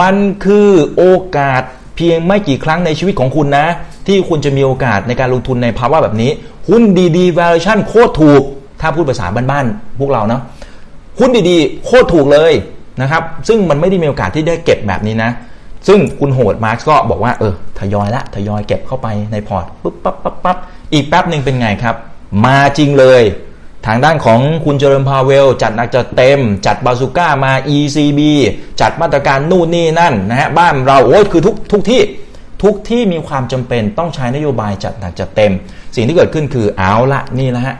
มันคือโอกาสเพียงไม่กี่ครั้งในชีวิตของคุณนะ ที่คุณจะมีโอกาสในการลงทุนในภาวะแบบนี้ หุ้นดีๆ valuation โคตรถูก ถ้าพูดภาษาบ้านๆพวกเรานะหุ้นดีๆ โคตรถูกเลยนะครับ ซึ่งมันไม่ได้มีโอกาสที่ได้เก็บแบบนี้นะ ซึ่งคุณโหดมาร์กก็บอกว่าเออทยอยละทยอยเก็บเข้าไปในพอร์ตปุ๊บปั๊บปั๊บปั๊บอีกแป๊บหนึ่งเป็นไงครับ มาจริงเลย ทางด้านของคุณเจอโรมพาวเวล จัดหนักจัดเต็ม จัดบาซูก้ามา ECB จัดมาตรการนู่นนี่นั่นนะฮะบ้านเราโอ้ยคือทุกทุกที่ทุกที่มีความจำเป็นต้องใช้นโยบายจัดหนักจัดเต็ม สิ่งที่เกิดขึ้นคือเอาละนี่นะฮะ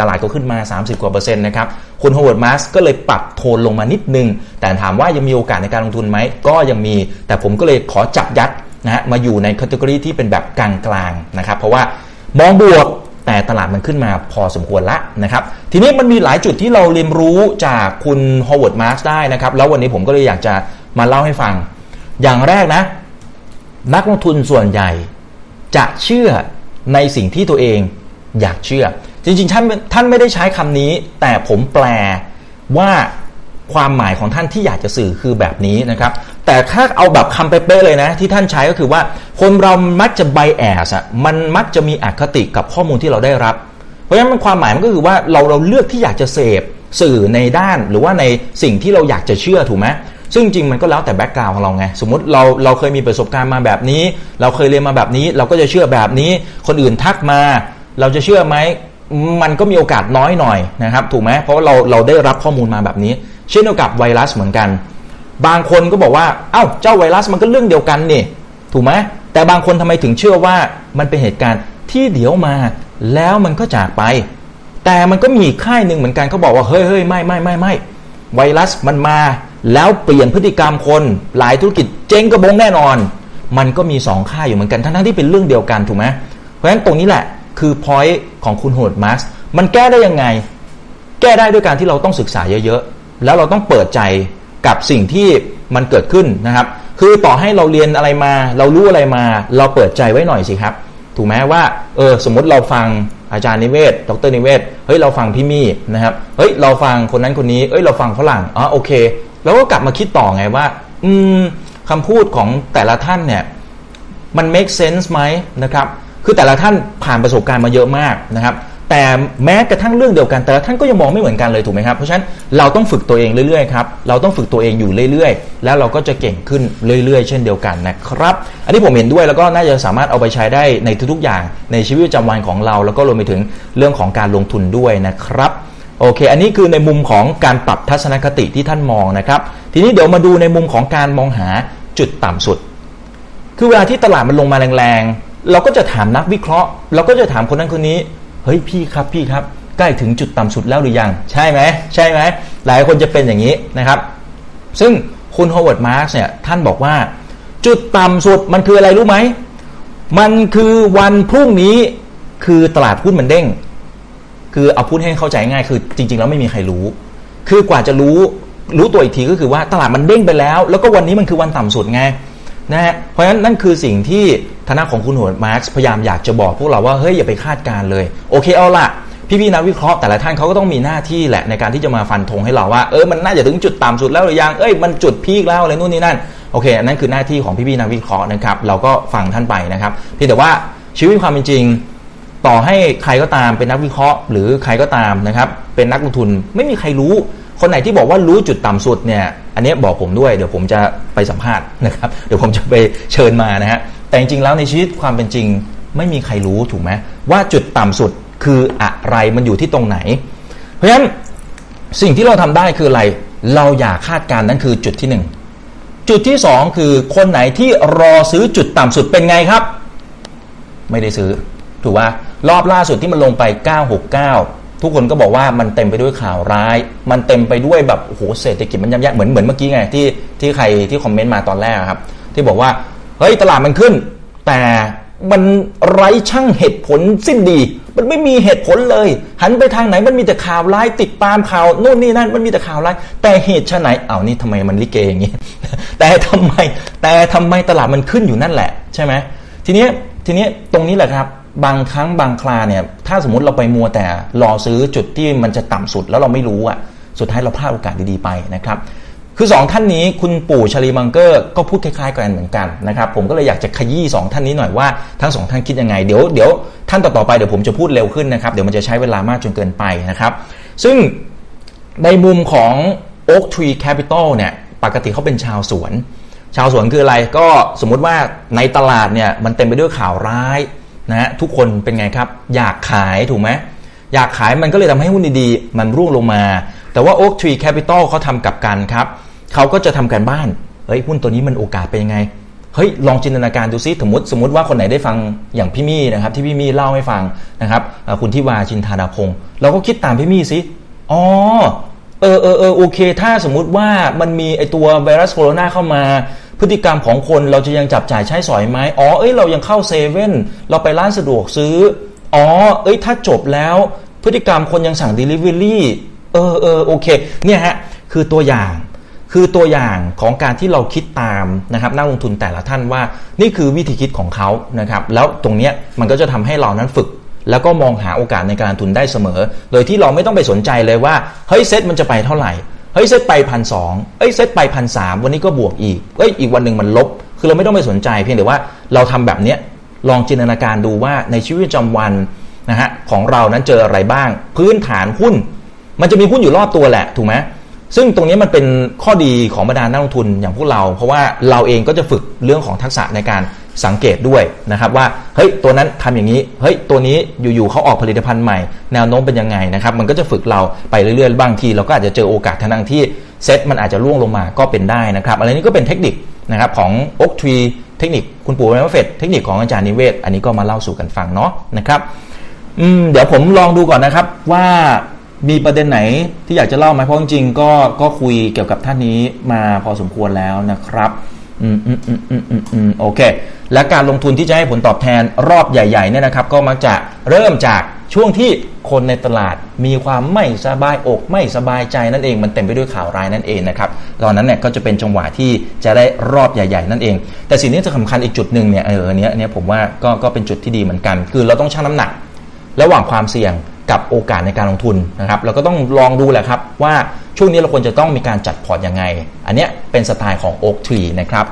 ตลาดก็ขึ้นมา 30 กว่าเปอร์เซ็นต์นะครับ คุณโฮเวิร์ดมาร์กส์ก็เลยปรับโทนลงมานิดนึง แต่ถามว่ายังมีโอกาสในการลงทุนไหม ก็ยังมี แต่ผมก็เลยขอจับยัดนะฮะมาอยู่ใน category ที่เป็นแบบกลางๆนะครับ เพราะว่ามองบวก แต่ตลาดมันขึ้นมาพอสมควรละนะครับทีนี้มันมีหลายจุดที่เราเรียนรู้จากคุณโฮเวิร์ดมาร์กส์ได้นะครับแล้ววันนี้ผมก็เลยอยากจะมาเล่าให้ฟัง อย่างแรกนะ นักลงทุนส่วนใหญ่ จะเชื่อในสิ่งที่ตัวเองอยากเชื่อ จริงๆท่านท่านไม่ได้ใช้คำนี้ แต่ผมแปลว่าความหมายของท่านที่อยากจะสื่อคือแบบนี้นะครับ แต่ถ้าเอาแบบคำเป๊ะเลยนะ ที่ท่านใช้ก็คือว่า คนเรามักจะไบแอสอะมันมักจะมีอคติกับข้อมูลที่เราได้รับ เพราะฉะนั้นความหมายมันก็คือว่าเราเราเลือกที่อยากจะเสพสื่อในด้านหรือว่าในสิ่งที่เราอยากจะเชื่อถูกไหมซึ่งจริงมันก็แล้วแต่แบ็กกราวน์ของเราไง สมมติเราเราเคยมีประสบการณ์มาแบบนี้ เราเคยเรียนมาแบบนี้ เราก็จะเชื่อแบบนี้ คนอื่นทักมา เราจะเชื่อไหมมันก็มีโอกาสน้อยหน่อยนะครับ ถูกไหมเพราะว่าเราเราได้รับข้อมูลมาแบบนี้ เช่นเดียวกับไวรัสเหมือนกัน บางคนก็บอกว่าเอ้าเจ้าไวรัสมันก็เรื่องเดียวกันนี่ถูกไหมแต่บางคนทำไมถึงเชื่อว่ามันเป็นเหตุการณ์ที่เดี๋ยวมาแล้วมันก็จากไป แต่มันก็มีค่ายหนึ่งเหมือนกันเขาบอกว่าเฮ้ยเฮ้ยไม่ไม่ไม่ไม่ไวรัสมันมาแล้วเปลี่ยนพฤติกรรมคนหลายธุรกิจเจ๊งกระบงแน่นอน มันก็มีสองค่ายอยู่เหมือนกันทั้งที่เป็นเรื่องเดียวกันถูกไหมเพราะฉะนั้นตรงนี้แหละคือ point ของคุณโฮเวิร์ดมาร์กส์มันแก้ได้ยังไง แก้ได้ด้วยการที่เราต้องศึกษาเยอะๆ แล้วเราต้องเปิดใจ กับสิ่งที่มันเกิดขึ้นนะครับ คือต่อให้เราเรียนอะไรมา เรารู้อะไรมา เราเปิดใจไว้หน่อยสิครับ ถูกไหมว่าเออสมมติเราฟังอาจารย์นิเวศน์ ดร.นิเวศน์ เฮ้ยเราฟังพี่มี่นะครับเฮ้ยเราฟังคนนั้นคนนี้เอ้ยเราฟังฝรั่งอ๋อโอเคแล้วก็กลับมาคิดต่อไงว่า อืมคำพูดของแต่ละท่านเนี่ยมัน make sense ไหมนะครับ คือแต่ละท่านผ่านประสบการณ์มาเยอะมากนะครับ แต่แม้กระทั่งเรื่องเดียวกัน แต่ละท่านก็ยังมองไม่เหมือนกันเลยถูกไหมครับ เพราะฉะนั้นเราต้องฝึกตัวเองเรื่อยๆครับ เราต้องฝึกตัวเองอยู่เรื่อยๆ แล้วเราก็จะเก่งขึ้นเรื่อยๆ เช่นเดียวกันนะครับ อันนี้ผมเห็นด้วยแล้วก็น่าจะสามารถเอาไปใช้ได้ในทุกๆอย่างในชีวิตประจำวันของเรา แล้วก็รวมไปถึงเรื่องของการลงทุนด้วยนะครับ โอเค อันนี้คือในมุมของการปรับทัศนคติที่ท่านมองนะครับ ทีนี้เดี๋ยวมาดูในมุมของการมองหาจุดต่ำสุด คือเวลาที่ตลาดมันลงมาแรงๆ เราก็จะถามนักวิเคราะห์ เราก็จะถามคนนั้นคนนี้ เฮ้ยพี่ครับพี่ครับ ใกล้ถึงจุดต่ำสุดแล้วหรือยัง ใช่ไหมใช่ไหมหลายคนจะเป็นอย่างนี้นะครับ ซึ่งคุณโฮเวิร์ดมาร์กส์เนี่ยท่านบอกว่า จุดต่ำสุดมันคืออะไรรู้ไหม มันคือวันพรุ่งนี้คือตลาดหุ้นมันเด้ง คือเอาพูดให้เข้าใจง่ายคือจริง ๆ แล้วไม่มีใครรู้ คือกว่าจะรู้รู้ตัวอีกทีก็คือว่าตลาดมันเด้งไปแล้ว แล้วก็วันนี้มันคือวันต่ำสุดไง นะฮะเพราะฉะนั้นนั่นคือสิ่งที่ทนาของคุณหัวมาร์กพยายามอยากจะบอกพวกเราว่าเฮ้ยอย่าไปคาดการเลย โอเคเอาละพี่ๆนักวิเคราะห์แต่ละท่านเขาก็ต้องมีหน้าที่แหละในการที่จะมาฟันธงให้เราว่าเออมันน่าจะถึงจุดต่ำสุดแล้วหรือยังเอ้ยมันจุดพีคแล้วอะไรนู่นนี่นั่นโอเคนั่นคือหน้าที่ของพี่ๆนักวิเคราะห์นะครับ เราก็ฟังท่านไปนะครับเพียงแต่ว่าชีวิตความเป็นจริง ต่อให้ใครก็ตามเป็นนักวิเคราะห์ หรือใครก็ตามนะครับเป็นนักลงทุนไม่มีใครรู้ คนไหนที่บอกว่ารู้จุดต่ำสุดเนี่ย อันนี้บอกผมด้วย เดี๋ยวผมจะไปสัมภาษณ์นะครับ เดี๋ยวผมจะไปเชิญมานะฮะ แต่จริงๆแล้วในชีวิตความเป็นจริง ไม่มีใครรู้ถูกไหมว่าจุดต่ำสุดคืออะไรมันอยู่ที่ตรงไหน เพราะฉะนั้นสิ่งที่เราทำได้คืออะไร เราอย่าคาดการณ์นั่นคือจุดที่หนึ่งจุดที่สองคือคนไหนที่รอซื้อจุดต่ำสุดเป็นไงครับ ไม่ได้ซื้อ ถูกว่ารอบล่าสุดที่มันลงไป 969 ทุกคนก็บอกว่ามันเต็มไปด้วยข่าวร้าย มันเต็มไปด้วยแบบโอ้โหเศรษฐกิจมันย่ำแย่เหมือนเหมือนเมื่อกี้ไงที่ที่ใครที่คอมเมนต์มาตอนแรกครับ ที่บอกว่าเฮ้ยตลาดมันขึ้น แต่มันไร้ช่างเหตุผลสิ้นดี มันไม่มีเหตุผลเลย หันไปทางไหนมันมีแต่ข่าวร้ายติดตามข่าวโน่นนี่นั่นมันมีแต่ข่าวร้าย แต่เหตุชะไหนเอานี่ทำไมมันลิเกอย่างนี้ แต่ทำไมแต่ทำไมตลาดมันขึ้นอยู่นั่นแหละ ใช่ไหมทีนี้ทีนี้ตรงนี้แหละครับ บางครั้งบางคราเนี่ย ถ้าสมมติเราไปมัวแต่รอซื้อจุดที่มันจะต่ำสุดแล้วเราไม่รู้อะสุดท้ายเราพลาดโอกาสดีๆไปนะครับ คือ 2 ท่านนี้คุณปู่ชาลีมังเกอร์ก็พูดคล้ายๆกันเหมือนกันนะครับ ผมก็เลยอยากจะขยี้2ท่านนี้หน่อยว่าทั้งสองท่านคิดยังไง เดี๋ยวเดี๋ยวท่านต่อๆไปเดี๋ยวผมจะพูดเร็วขึ้นนะครับ เดี๋ยวมันจะใช้เวลามากจนเกินไปนะครับ ซึ่งในมุมของ Oak Tree Capital เนี่ยปกติเขาเป็นชาวสวน ชาวสวนคืออะไรก็สมมุติว่าในตลาดเนี่ยมันเต็มไปด้วยข่าวร้าย นะฮะทุกคนเป็นไงครับ อยากขายถูกไหมอยากขายมันก็เลยทำให้หุ้นดีๆ มันร่วงลงมา แต่ว่า Oak Tree Capital เขาทำกับกันครับเขาก็จะทำการบ้านเฮ้ยหุ้นตัวนี้มันโอกาสเป็นยังไงเฮ้ยลองจินตนาการดูซิสมมติสมมติว่าคนไหนได้ฟังอย่างพี่มี่นะครับที่พี่มี่เล่าให้ฟังนะครับคุณทิวาชินธาดาพงศ์เราก็คิดตามพี่มี่ซิอ๋อเออเออเออโอเค ถ้าสมมุติว่ามันมีไอตัวไวรัสโคโรนาเข้ามา พฤติกรรมของคนเราจะยังจับจ่ายใช้สอยไหมอ๋อเอ้ยเรายังเข้าเซเว่นเราไปร้านสะดวกซื้ออ๋อเอ้ยถ้าจบแล้ว พฤติกรรมคนยังสั่ง Delivery เออเออโอเคเนี่ยฮะคือตัวอย่างคือตัวอย่างของการที่เราคิดตามนะครับนักลงทุนแต่ละท่านว่า นี่คือวิธีคิดของเขานะครับแล้วตรงเนี้ยมันก็จะทำให้เรานั้นฝึก แล้วก็มองหาโอกาสในการทุนได้เสมอ โดยที่เราไม่ต้องไปสนใจเลยว่าเฮ้ยเซ็ตมันจะไปเท่าไหร่ เฮ้ยเซ็ตไปพันสองเอ้ยเซ็ตไปพันสามวันนี้ก็บวกอีกเอ้ยอีกวันหนึ่งมันลบ คือเราไม่ต้องไปสนใจเพียงแต่ว่าเราทำแบบเนี้ยลองจินตนาการดูว่าในชีวิตประจำวันนะฮะของเรานั้นเจออะไรบ้าง พื้นฐานหุ้น มันจะมีหุ้นอยู่รอบตัวแหละถูกไหมซึ่งตรงนี้มันเป็นข้อดีของบรรดานักลงทุนอย่างพวกเรา เพราะว่าเราเองก็จะฝึกเรื่องของทักษะในการ สังเกตด้วยนะครับว่าเฮ้ยตัวนั้นทำอย่างนี้เฮ้ยตัวนี้อยู่ๆเขาออกผลิตภัณฑ์ใหม่ แนวโน้มเป็นยังไงนะครับมันก็จะฝึกเราไปเรื่อยๆบางทีเราก็อาจจะเจอโอกาสทางที่เซ็ตมันอาจจะล่วงลงมาก็เป็นได้นะครับอะไรนี้ก็เป็นเทคนิคนะครับของอกทรีเทคนิคคุณปู่แม่เฟดเทคนิคของอาจารย์นิเวศ อันนี้ก็มาเล่าสู่กันฟังเนาะนะครับอืมเดี๋ยวผมลองดูก่อนนะครับว่ามีประเด็นไหนที่อยากจะเล่าไหมเพราะจริงๆก็ก็คุยเกี่ยวกับท่านนี้มาพอสมควรแล้วนะครับ อืมอืมอืมอืมอืมอืมโอเค และการลงทุนที่จะให้ผลตอบแทนรอบใหญ่ๆเนี่ยนะครับ ก็มักจะเริ่มจากช่วงที่คนในตลาดมีความไม่สบายอกไม่สบายใจนั่นเองมันเต็มไปด้วยข่าวร้ายนั่นเองนะครับตอนนั้นเนี่ยก็จะเป็นจังหวะที่จะได้รอบใหญ่ๆนั่นเอง แต่สิ่งนี้จะสำคัญอีกจุดหนึ่งเนี่ยเออเนี้ยเนี้ยผมว่าก็ก็เป็นจุดที่ดีเหมือนกัน คือเราต้องชั่งน้ำหนัก ระหว่างความเสี่ยง กับโอกาสในการลงทุนนะครับเราก็ต้องลองดูแหละครับว่าช่วงนี้เราควรจะต้องมีการจัดพอร์ตยังไง อันเนี้ยเป็นสไตล์ของ Oak Tree นะครับ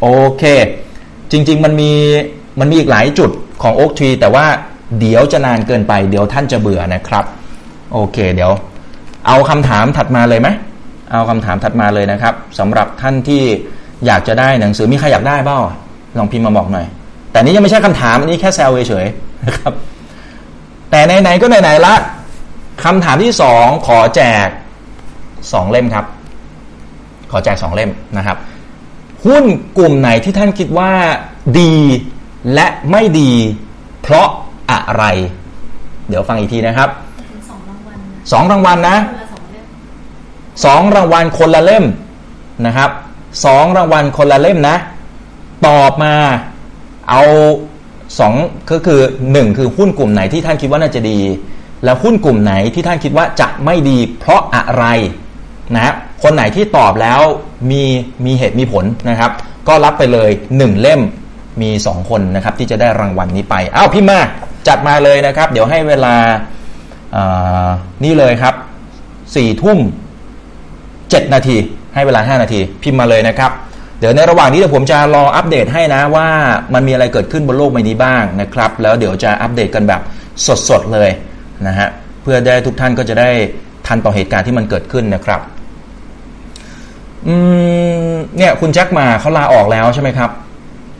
โอเค จริง ๆ มันมีมันมีอีกหลายจุดของ Oak Tree แต่ว่าเดี๋ยวจะนานเกินไป เดี๋ยวท่านจะเบื่อนะครับโอเค เดี๋ยว เอาคำถามถัดมาเลยไหมเอาคำถามถัดมาเลยนะครับสำหรับท่านที่อยากจะได้หนังสือมีใครอยากได้เปล่าลองพิมพ์มาบอกหน่อย แต่นี้ยังไม่ใช่คำถามอันนี้แค่แซวเฉยๆนะครับ แต่ไหนๆก็ไหนๆละคำถามที่สองขอแจกสองเล่มครับ ขอแจกสองเล่มนะครับ หุ้นกลุ่มไหนที่ท่านคิดว่าดีและไม่ดี เพราะอะไร เดี๋ยวฟังอีกทีนะครับสองรางวัลสองรางวัลนะคนละสองเล่มสองรางวัลคนละเล่มนะครับสองรางวัลคนละเล่มนะ ตอบมาเอา สองก็คือหนึ่งคือหุ้นกลุ่มไหนที่ท่านคิดว่าน่าจะดี แล้วหุ้นกลุ่มไหนที่ท่านคิดว่าจะไม่ดี เพราะอะไรนะคนไหนที่ตอบแล้วมีมีเหตุมีผลนะครับ ก็รับไปเลยหนึ่งเล่มมีสองคนนะครับที่จะได้รางวัลนี้ไปอ้าวพี่มาจัดมาเลยนะครับ เดี๋ยวให้เวลาเอ่อนี่เลยครับสี่ทุ่ม7นาที ให้เวลา 5 นาที พิมพ์มาเลยนะครับ ดี๋ยวในระหว่างนี้เดี๋ยวผมจะรออัปเดตให้นะว่ามันมีอะไรเกิดขึ้นบนโลกใบนี้บ้างนะครับ แล้วเดี๋ยวจะอัปเดตกันแบบสดๆเลยนะฮะเพื่อได้ทุกท่านก็จะได้ทันต่อเหตุการณ์ที่มันเกิดขึ้นนะครับอืมเนี่ยคุณแจ็คมาเขาลาออกแล้วใช่ไหมครับ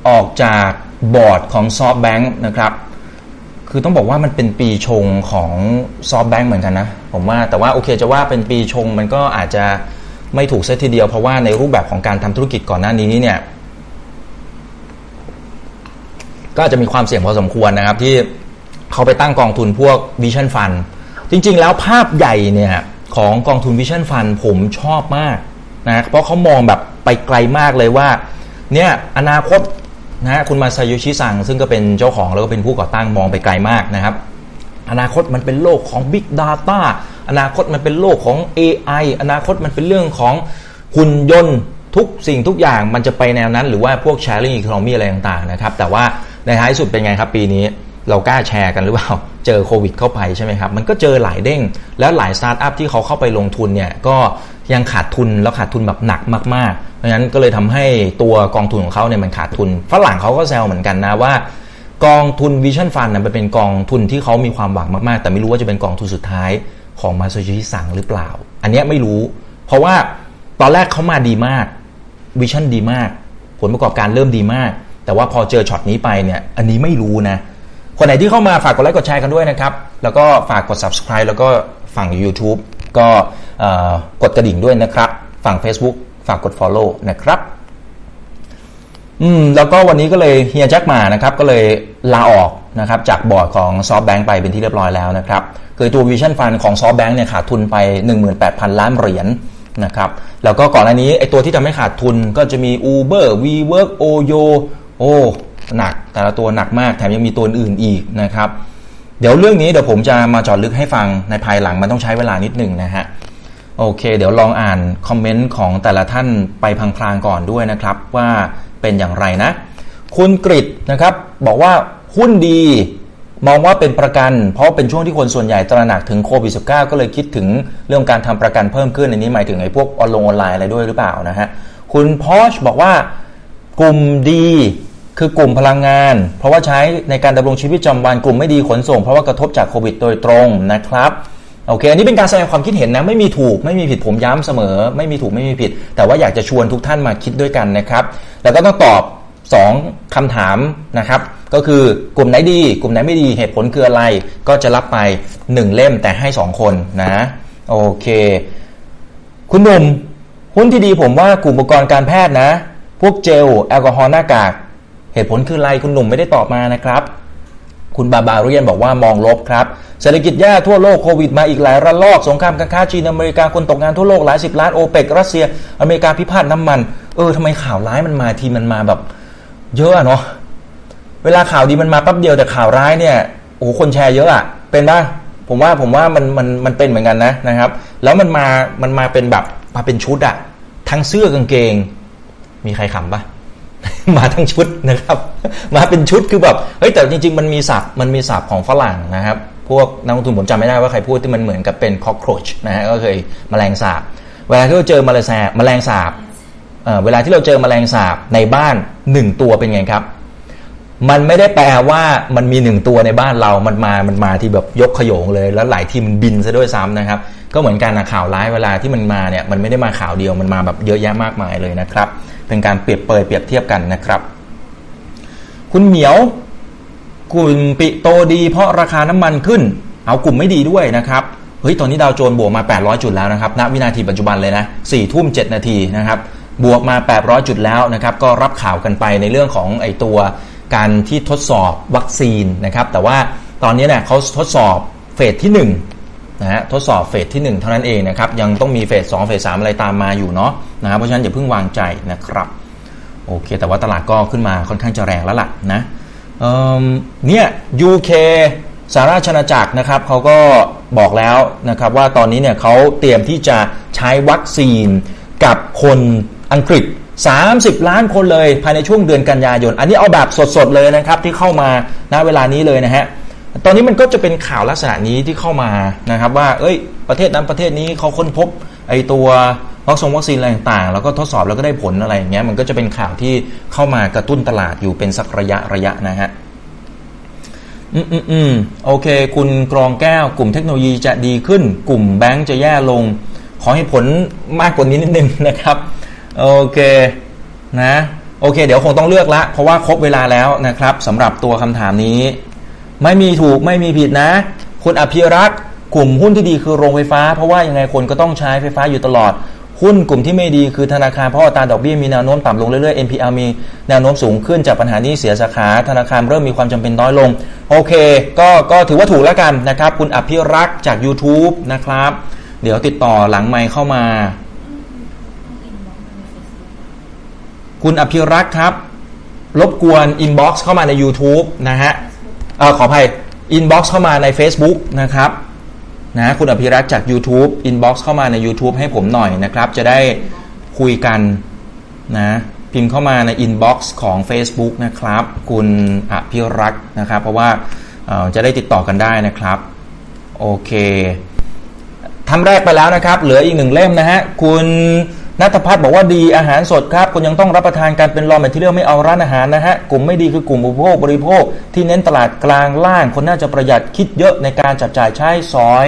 ออกจากบอร์ดของซอฟแบงค์นะครับ คือต้องบอกว่ามันเป็นปีชงของซอฟแบงค์เหมือนกันนะ ผมว่าแต่ว่าโอเคจะว่าเป็นปีชงมันก็อาจจะ ไม่ถูกเซตทีเดียวเพราะว่าในรูปแบบของการทำธุรกิจก่อนหน้านี้เนี่ยก็อาจจะมีความเสี่ยงพอสมควรนะครับ ที่เขาไปตั้งกองทุนพวก Vision Fund จริง ๆ แล้วภาพใหญ่เนี่ยของกองทุน Vision Fund ผมชอบมากนะเพราะเขามองแบบไปไกลมากเลยว่าเนี่ยอนาคตนะฮะคุณมาซาโยชิซังซึ่งก็เป็นเจ้าของแล้วก็เป็นผู้ก่อตั้งมองไปไกลมากนะครับ อนาคตมันเป็นโลกของ Big Data อนาคตมันเป็นโลกของ AI อนาคตมันเป็นเรื่องของหุ่นยนต์ทุกสิ่งทุกอย่างมันจะไปแนวนั้น หรือว่าพวก sharing economy อะไรต่างๆนะครับ แต่ว่าในท้ายสุดเป็นไงครับปีนี้เรากล้าแชร์กันหรือเปล่า เจอโควิดเข้าไปใช่ไหมครับ มันก็เจอหลายเด้ง แล้วหลายสตาร์ทอัพที่เขาเข้าไปลงทุนเนี่ย ก็ยังขาดทุน แล้วขาดทุนแบบหนักมากๆ เพราะฉะนั้นก็เลยทำให้ตัวกองทุนของเขาเนี่ยมันขาดทุน ฝรั่งเขาก็แซวเหมือนกันนะว่า กองทุน Vision Fund นะมันเป็นกองทุนที่เขามีความหวังมาก ๆ แต่ไม่รู้ว่าจะเป็นกองทุนสุดท้ายของมาซ a ชิสังหรือเปล่า อันนี้ไม่รู้ เพราะว่าตอนแรกเขามาดีมาก vision ดีมาก ผลประกอบการเริ่มดีมาก แต่ว่าพอเจอช็อตนี้ไปเนี่ย อันนี้ไม่รู้นะ คนไหนที่เข้ามาฝากกดไลค์กดแชร์กันด้วยนะครับ แล้วก็ฝากกด subscribe แล้วก็ฝั่ง YouTube ก็กดกระดิ่งด้วยนะครับ ฝั่ง Facebook ฝากกด follow นะครับ อืมแล้วก็วันนี้ก็เลยเฮียแจ็คมานะครับก็เลยลาออกนะครับจากบอร์ดของซอฟแบงค์ไปเป็นที่เรียบร้อยแล้วนะครับคือตัว Vision Fund ของซอฟแบงค์เนี่ยขาดทุนไป 18,000 ล้านเหรียญนะครับแล้วก็ก่อนหน้านี้ไอตัวที่ทำให้ขาดทุนก็จะมี Uber WeWork Oyo โอ้หนักแต่ละตัวหนักมากแถมยังมีตัวอื่นอีกนะครับเดี๋ยวเรื่องนี้เดี๋ยวผมจะมาจอดลึกให้ฟังในภายหลังมันต้องใช้เวลานิดหนึ่งนะฮะโอเค เดี๋ยวลองอ่านคอมเมนต์ของแต่ละท่านไปพลางๆก่อนด้วยนะครับว่า เป็นอย่างไรนะ คุณกริตนะครับบอกว่าหุ้นดีมองว่าเป็นประกัน เพราะเป็นช่วงที่คนส่วนใหญ่ตระหนักถึงโควิด -19 ก็เลยคิดถึงเรื่องการทำประกันเพิ่มขึ้นในนี้หมายถึงไอ้พวกออนลงออนไลน์อะไรด้วยหรือเปล่านะฮะคุณพอชบอกว่ากลุ่มดีคือกลุ่มพลังงาน เพราะว่าใช้ในการดำรงชีวิตประจำวันกลุ่มไม่ดีขนส่ง เพราะว่ากระทบจากโควิดโดยตรงนะครับ โอเค อันนี้เป็นการแสดงความคิดเห็นนะ ไม่มีถูกไม่มีผิดผมย้ำเสมอ ไม่มีถูกไม่มีผิด แต่ว่าอยากจะชวนทุกท่านมาคิดด้วยกันนะครับ แล้วก็ต้องตอบ 2คำถามนะครับ ก็คือกลุ่มไหนดี กลุ่มไหนไม่ดีเหตุผลคืออะไร ก็จะรับไป 1 เล่มแต่ให้ 2 คนนะ โอเค คุณหนุ่มหุ้นที่ดีผมว่ากลุ่มอุปกรณ์การแพทย์นะ พวกเจลแอลกอฮอล์หน้ากาก เหตุผลคืออะไรคุณหนุ่มไม่ได้ตอบมานะครับ คุณบาบาเรียนบอกว่ามองลบครับเศรษฐกิจแย่ทั่วโลกโควิดมาอีกหลายระลอก สงครามการค้าจีนอเมริกาคนตกงานทั่วโลกหลายสิบล้านโอเปกรัสเซีย อเมริกาพิพาทน้ำมัน เออทำไมข่าวร้ายมันมาทีมันมาแบบ เยอะเนาะเวลาข่าวดีมันมาแป๊บเดียวแต่ข่าวร้ายเนี่ยโอ้โหคนแชร์เยอะอะเป็นป่ะผมว่าผมว่ามันมันมันเป็นเหมือนกันนะนะครับ แล้วมันมามันมาเป็นแบบมาเป็นชุดอะทั้งเสื้อกางเกง มีใครขำปะ มาทั้งชุดนะครับ มาเป็นชุดคือแบบเฮ้ยแต่จริง ๆ มันมีศัพท์มันมีศัพท์ของฝรั่งนะครับ พวกนักลงทุนผมจำไม่ได้ว่าใครพูดที่มันเหมือนกับเป็น cockroach นะฮะก็เคยแมลงสาบเวลาที่เราเจอแมลงสาบแมลงสาบเเวลาที่เราเจอแมลงสาบในบ้านหนึ่งตัวเป็นไงครับ มันไม่ได้แปลว่ามันมีหนึ่งตัวในบ้านเรา มันมา มันมาที่แบบยกขโยงเลย แล้วหลายทีมันบินซะด้วยซ้ำนะครับ ก็เหมือนกันนะข่าวร้ายเวลาที่มันมาเนี่ย มันไม่ได้มาข่าวเดียว มันมาแบบเยอะแยะมากมายเลยนะครับ เป็นการเปรียบเปรยเปรียบเทียบกันนะครับ คุณเหมียวกลุ่มปิโตดี เพราะราคาน้ำมันขึ้น เอากลุ่มไม่ดีด้วยนะครับเฮ้ยตอนนี้ดาวโจนส์บวกมา 800 จุดแล้วนะครับณวินาทีปัจจุบันเลยนะ4ทุ่ม 7 นาทีนะครับบวกมา 800 จุดแล้วนะครับก็รับข่าวกันไปในเรื่องของไอตัวการที่ทดสอบวัคซีนนะครับแต่ว่าตอนนี้เนี่ยเขาทดสอบเฟสที่ 1 นะฮะทดสอบเฟสที่ 1 เท่านั้นเองนะครับยังต้องมีเฟส2เฟส3อะไรตามมาอยู่เนาะนะครับเพราะฉะนั้นอย่าเพิ่งวางใจนะครับโอเค แต่ว่าตลาดก็ขึ้นมาค่อนข้างจะแรงแล้วล่ะนะเนี่ย UK สหราชอาณาจักรนะครับเขาก็บอกแล้วนะครับว่าตอนนี้เนี่ยเขาเตรียมที่จะใช้วัคซีนกับคนอังกฤษ 30 ล้านคนเลยภายในช่วงเดือนกันยายน อันนี้เอาแบบสดๆเลยนะครับที่เข้ามาณเวลานี้เลยนะฮะ ตอนนี้มันก็จะเป็นข่าวลักษณะนี้ที่เข้ามานะครับ ว่า เอ้ย ประเทศนั้นประเทศนี้เขาค้นพบไอตัววัคซีนวัคซีนอะไรต่างๆ แล้วก็ทดสอบแล้วก็ได้ผลอะไรอย่างเงี้ยมันก็จะเป็นข่าวที่เข้ามากระตุ้นตลาดอยู่เป็นสักระยะระยะนะฮะอืมอืมอืมโอเค คุณกรองแก้ว กลุ่มเทคโนโลยีจะดีขึ้น กลุ่มแบงก์จะแย่ลง ขอให้ผลมากกว่านี้นิดนึงนะครับโอเคนะโอเค เดี๋ยวคงต้องเลือกละเพราะว่าครบเวลาแล้วนะครับสำหรับตัวคำถามนี้ ไม่มีถูกไม่มีผิดนะ คุณอภิรักษ์กลุ่มหุ้นที่ดีคือโรงไฟฟ้า เพราะว่ายังไงคนก็ต้องใช้ไฟฟ้าอยู่ตลอด หุ้นกลุ่มที่ไม่ดีคือธนาคารเพราะอัตราดอกเบี้ยมีแนวโน้มต่ำลงเรื่อยๆ NPL มีแนวโน้มสูงขึ้นจากปัญหาหนี้เสียสาขา ธนาคารเริ่มมีความจำเป็นน้อยลง โอเค ก็ก็ถือว่าถูกแล้วกันนะครับ คุณอภิรักษ์จาก YouTube นะครับ เดี๋ยวติดต่อหลังไมค์เข้ามา คุณอภิรักษ์ครับ รบกวนอินบ็อกซ์เข้ามาใน YouTube นะฮะ เออขออภัย inbox เข้ามาใน Facebook นะครับนะคุณอภิรักษ์จาก YouTube inbox เข้ามาใน YouTube ให้ผมหน่อยนะครับ จะได้คุยกันนะพิมพ์เข้ามาใน Inbox ของ Facebook นะครับ คุณอภิรักษ์นะครับ เพราะว่าจะได้ติดต่อกันได้นะครับ โอเคทำแรกไปแล้วนะครับ เหลืออีกหนึ่งเล่มนะฮะ คุณ นัทพัฒน์บอกว่าดีอาหารสดครับคุณยังต้องรับประทานการเป็นรอแมทเทียลไม่เอาร้านอาหารนะฮะ กลุ่มไม่ดีคือกลุ่มอุปโภคบริโภค ที่เน้นตลาดกลางล่าง คนน่าจะประหยัดคิดเยอะในการจับจ่ายใช้สอย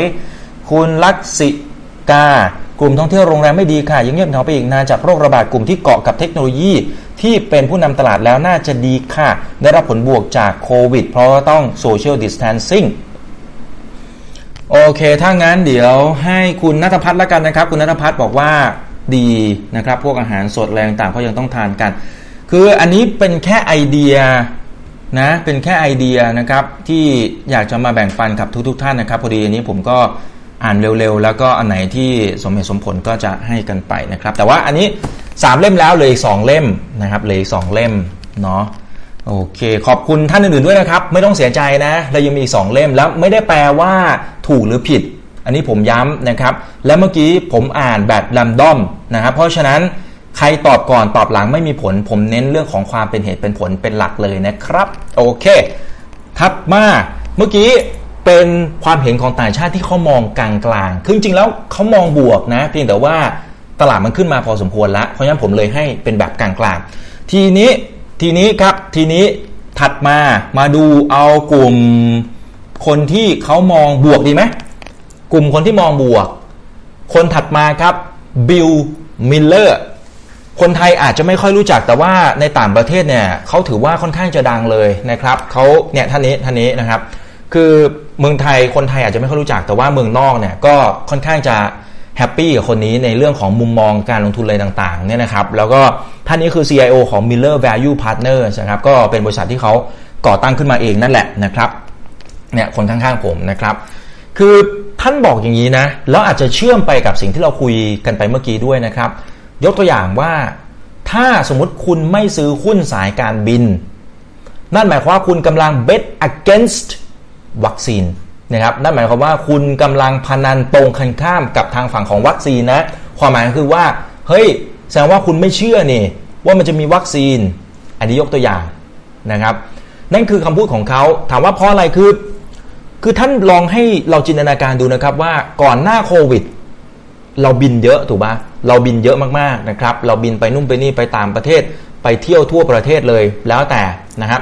คุณลักษิกากลุ่มท่องเที่ยวโรงแรมไม่ดีค่ะ ยังเงียบเหงาไปอีกนานจากโรคระบาดกลุ่มที่เกาะกับเทคโนโลยี ที่เป็นผู้นำตลาดแล้วน่าจะดีค่ะ ได้รับผลบวกจากโควิด เพราะาต้องโซเชียลดิส a ทนซิ่งโอเค ถ้างั้นเดี๋ยวให้คุณนัทพัฒน์ละกันนะครับ คุณนัทพัฒน์บอกว่า ดีนะครับ พวกอาหารสดแรงต่างเขายังต้องทานกัน คืออันนี้เป็นแค่ไอเดียนะเป็นแค่ไอเดียนะครับที่อยากจะมาแบ่งปันกับทุกๆทท่านนะครับ พอดีอันนี้ผมก็อ่านเร็วๆ แล้วก็อันไหนที่สมเหตุสมผลก็จะให้กันไปนะครับ แต่ว่าอันนี้ 3 เล่มแล้วเลยอีก2เล่มนะครับเลยอีก2เล่มเนาะโอเค ขอบคุณท่านอื่นๆด้วยนะครับ ไม่ต้องเสียใจนะเรายังมีอีก2เล่มแล้วไม่ได้แปลว่าถูกหรือผิด อันนี้ผมย้ำนะครับ และเมื่อกี้ผมอ่านแบบแรมดอมนะครับ เพราะฉะนั้นใครตอบก่อนตอบหลังไม่มีผล ผมเน้นเรื่องของความเป็นเหตุเป็นผลเป็นหลักเลยนะครับ โอเค ถัดมาเมื่อกี้เป็นความเห็นของต่างชาติที่เขามองกลางๆคือจริงๆแล้วเขามองบวกนะ เพียงแต่ว่าตลาดมันขึ้นมาพอสมควรแล้วเพราะฉะนั้นผมเลยให้เป็นแบบกลางๆ ทีนี้ทีนี้ครับทีนี้ถัดมามาดูเอากลุ่มคนที่เขามองบวกดีไหม กลุ่มคนที่มองบวก คนถัดมาครับบิลมิลเลอร์คนไทยอาจจะไม่ค่อยรู้จักแต่ว่าในต่างประเทศเนี่ยเขาถือว่าค่อนข้างจะดังเลยนะครับเขาเนี่ยท่านนี้ท่านนี้นะครับ คือเมืองไทยคนไทยอาจจะไม่ค่อยรู้จักแต่ว่าเมืองนอกเนี่ยก็ค่อนข้างจะแฮปปี้กับคนนี้ในเรื่องของมุมมองการลงทุนอะไรต่างๆเนี่ยนะครับ แล้วก็ท่านนี้คือ CIO ของ Miller Value Partners นะครับก็เป็นบริษัทที่เขาก่อตั้งขึ้นมาเองนั่นแหละนะครับเนี่ยคนข้างๆผมนะครับ คือ ท่านบอกอย่างนี้นะ แล้วอาจจะเชื่อมไปกับสิ่งที่เราคุยกันไปเมื่อกี้ด้วยนะครับ ยกตัวอย่างว่า ถ้าสมมติคุณไม่ซื้อหุ้นสายการบิน นั่นหมายความว่าคุณกำลัง bet against วัคซีนนะครับนั่นหมายความว่าคุณกำลังพนันตรงกันข้ามกับทางฝั่งของวัคซีนนะความหมายคือว่าเฮ้ยแสดงว่าคุณไม่เชื่อนี่ว่ามันจะมีวัคซีน อันนี้ยกตัวอย่างนะครับ นั่นคือคำพูดของเขาถามว่าเพราะอะไรคือ คือท่านลองให้เราจินตนาการดูนะครับว่าก่อนหน้าโควิด เราบินเยอะถูกปะเราบินเยอะมากๆนะครับ เราบินไปนู่นไปนี่ไปตามประเทศไปเที่ยวทั่วประเทศเลยแล้วแต่นะครับ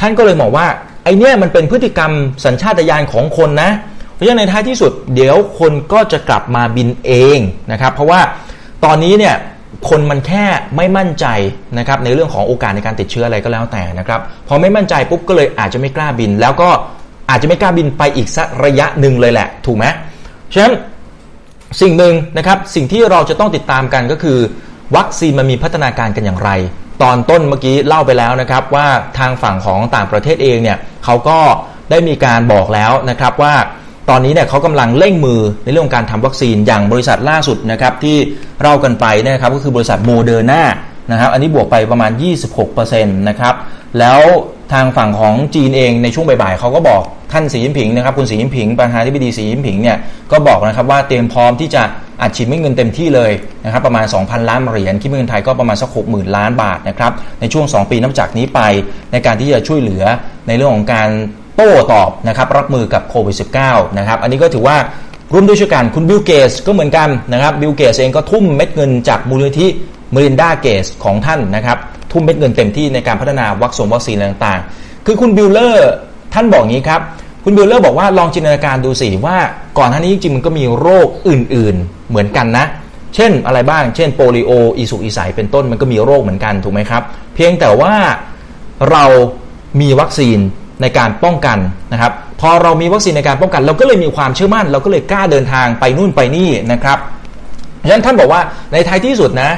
ท่านก็เลยบอกว่าไอเนี้ยมันเป็นพฤติกรรมสัญชาตญาณของคนนะ เพราะฉะนั้นในท้ายที่สุดเดี๋ยวคนก็จะกลับมาบินเองนะครับ เพราะว่าตอนนี้เนี่ยคนมันแค่ไม่มั่นใจนะครับในเรื่องของโอกาสในการติดเชื้ออะไรก็แล้วแต่นะครับพอไม่มั่นใจปุ๊บก็เลยอาจจะไม่กล้าบิน แล้วก็ อาจจะไม่กล้าบินไปอีกสักระยะหนึ่งเลยแหละ ถูกไหมฉะนั้นสิ่งหนึ่งนะครับสิ่งที่เราจะต้องติดตามกันก็คือ วัคซีนมันมีพัฒนาการกันอย่างไร ตอนต้นเมื่อกี้เล่าไปแล้วนะครับ ว่าทางฝั่งของต่างประเทศเองเนี่ยเขาก็ได้มีการบอกแล้วนะครับว่าตอนนี้เนี่ยเขากำลังเร่งมือในเรื่องการทำวัคซีนอย่างบริษัทล่าสุดนะครับที่เล่ากันไปนะครับก็คือบริษัทโมเดอร์นานะครับอันนี้บวกไปประมาณ 26%นะครับแล้ว ทางฝั่งของจีนเองในช่วงบ่ายๆเขาก็บอกท่านสีจิ้นผิงนะครับคุณสีจิ้นผิงประธานาธิบดีสีจิ้นผิงเนี่ยก็บอกนะครับว่าเตรียมพร้อมที่จะอัดฉีดเงินเต็มที่เลยนะครับประมาณ 2,000 ล้านเหรียญคิดเป็นเงินไทยก็ประมาณสัก60,000 ล้านบาทนะครับในช่วง 2 ปีนับจากนี้ไปในการที่จะช่วยเหลือในเรื่องของการโต้ตอบนะครับรับมือกับโควิด -19 นะครับอันนี้ก็ถือว่าร่วมด้วยช่วยกันคุณบิลเกตส์ก็เหมือนกันนะครับบิลเกตส์เองก็ทุ่มเม็ดเงินจากมูลนิธิ เมลินดาเกตส์ของท่านนะครับทุ่มเม็ดเงินเต็มที่ในการพัฒนาวัคซีนวัคซีนต่างๆ คือคุณบิลมิลเลอร์ท่านบอกงี้ครับ คุณบิลมิลเลอร์บอกว่าลองจินตนาการดูสิว่าก่อนหน้านี้จริงๆมันก็มีโรคอื่นๆเหมือนกันนะ เช่นอะไรบ้าง เช่นโปลิโออีสุกอีใสเป็นต้นมันก็มีโรคเหมือนกันถูกไหมครับ เพียงแต่ว่าเรามีวัคซีนในการป้องกันนะครับ พอเรามีวัคซีนในการป้องกัน เราก็เลยมีความเชื่อมั่น เราก็เลยกล้าเดินทางไปนู่นไปนี่นะครับฉะนั้นท่านบอกว่าในท้ายที่สุดนะ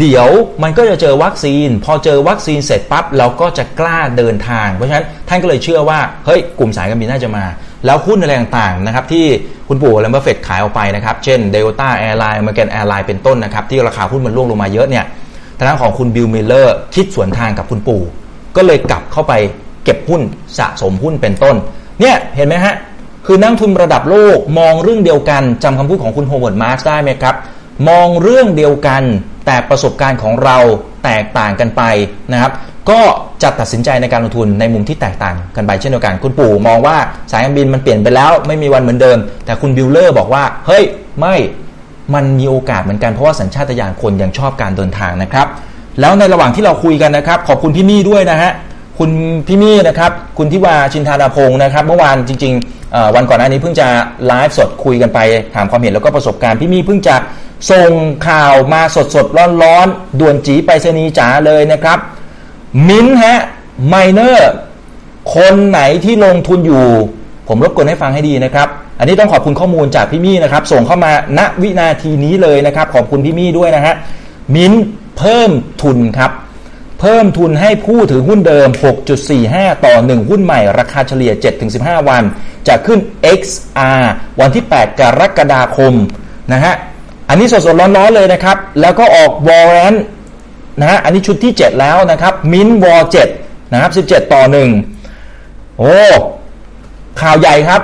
เดี๋ยวมันก็จะเจอวัคซีน พอเจอวัคซีนเสร็จปั๊บเราก็จะกล้าเดินทาง เพราะฉะนั้นท่านก็เลยเชื่อว่าเฮ้ยกลุ่มสายการบินน่าจะมา แล้วหุ้นอะไรต่างๆนะครับที่คุณปู่วอร์เรนบัฟเฟตต์ขายออกไปนะครับเช่น Delta Airline American Airline เป็นต้นนะครับที่ราคาหุ้นมันร่วงลงมาเยอะเนี่ยทางด้านของคุณบิลมิลเลอร์คิดสวนทางกับคุณปู่ ก็เลยกลับเข้าไปเก็บหุ้นสะสมหุ้นเป็นต้นเนี่ยเห็นไหมฮะคือนักลงทุนระดับโลกมองเรื่องเดียวกันจำคำพูดของคุณโฮเวิร์ดมาร์กส์ได้ไหมครับ มองเรื่องเดียวกัน แต่ประสบการณ์ของเราแตกต่างกันไปนะครับ ก็จะตัดสินใจในการลงทุนในมุมที่แตกต่างกันไปเช่นเดียวกัน คุณปู่มองว่าสายการบินมันเปลี่ยนไปแล้ว ไม่มีวันเหมือนเดิม แต่คุณบิลมิลเลอร์บอกว่า เฮ้ยไม่มันมีโอกาสเหมือนกันเพราะว่าสัญชาตญาณคนยังชอบการเดินทางนะครับ แล้วในระหว่างที่เราคุยกันนะครับ ขอบคุณพี่มี่ด้วยนะฮะคุณพี่มี่นะครับ คุณทิวาชินทาดาพงศ์นะครับ เมื่อวานจริงๆวันก่อนหน้านี้เพิ่งจะไลฟ์สดคุยกันไปถามความเห็นแล้วก็ประสบการณ์พี่มี่เพิ่งจะ ส่งข่าวมาสดสดร้อนร้อนด่วนจีไปเซนีจ๋าเลยนะครับ มิ้นท์ฮะไมเนอร์คนไหนที่ลงทุนอยู่ ผมรบกวนให้ฟังให้ดีนะครับ อันนี้ต้องขอบคุณข้อมูลจากพี่มี่นะครับ ส่งเข้ามาณวินาทีนี้เลยนะครับ ขอบคุณพี่มี่ด้วยนะฮะมิ้นท์เพิ่มทุนครับ เพิ่มทุนให้ผู้ถือหุ้นเดิม 6.45 ต่อ 1 หุ้นใหม่ ราคาเฉลี่ย 7-15 วัน จะขึ้น XR วันที่ 8 กรกฎาคมนะฮะ อันนี้สดๆร้อนๆเลยนะครับ แล้วก็ออกวอร์เรนนะฮะอันนี้ชุดที่ 7 แล้วนะครับมินวอร์7นะครับ17ต่อ1โอ้ข่าวใหญ่ครับ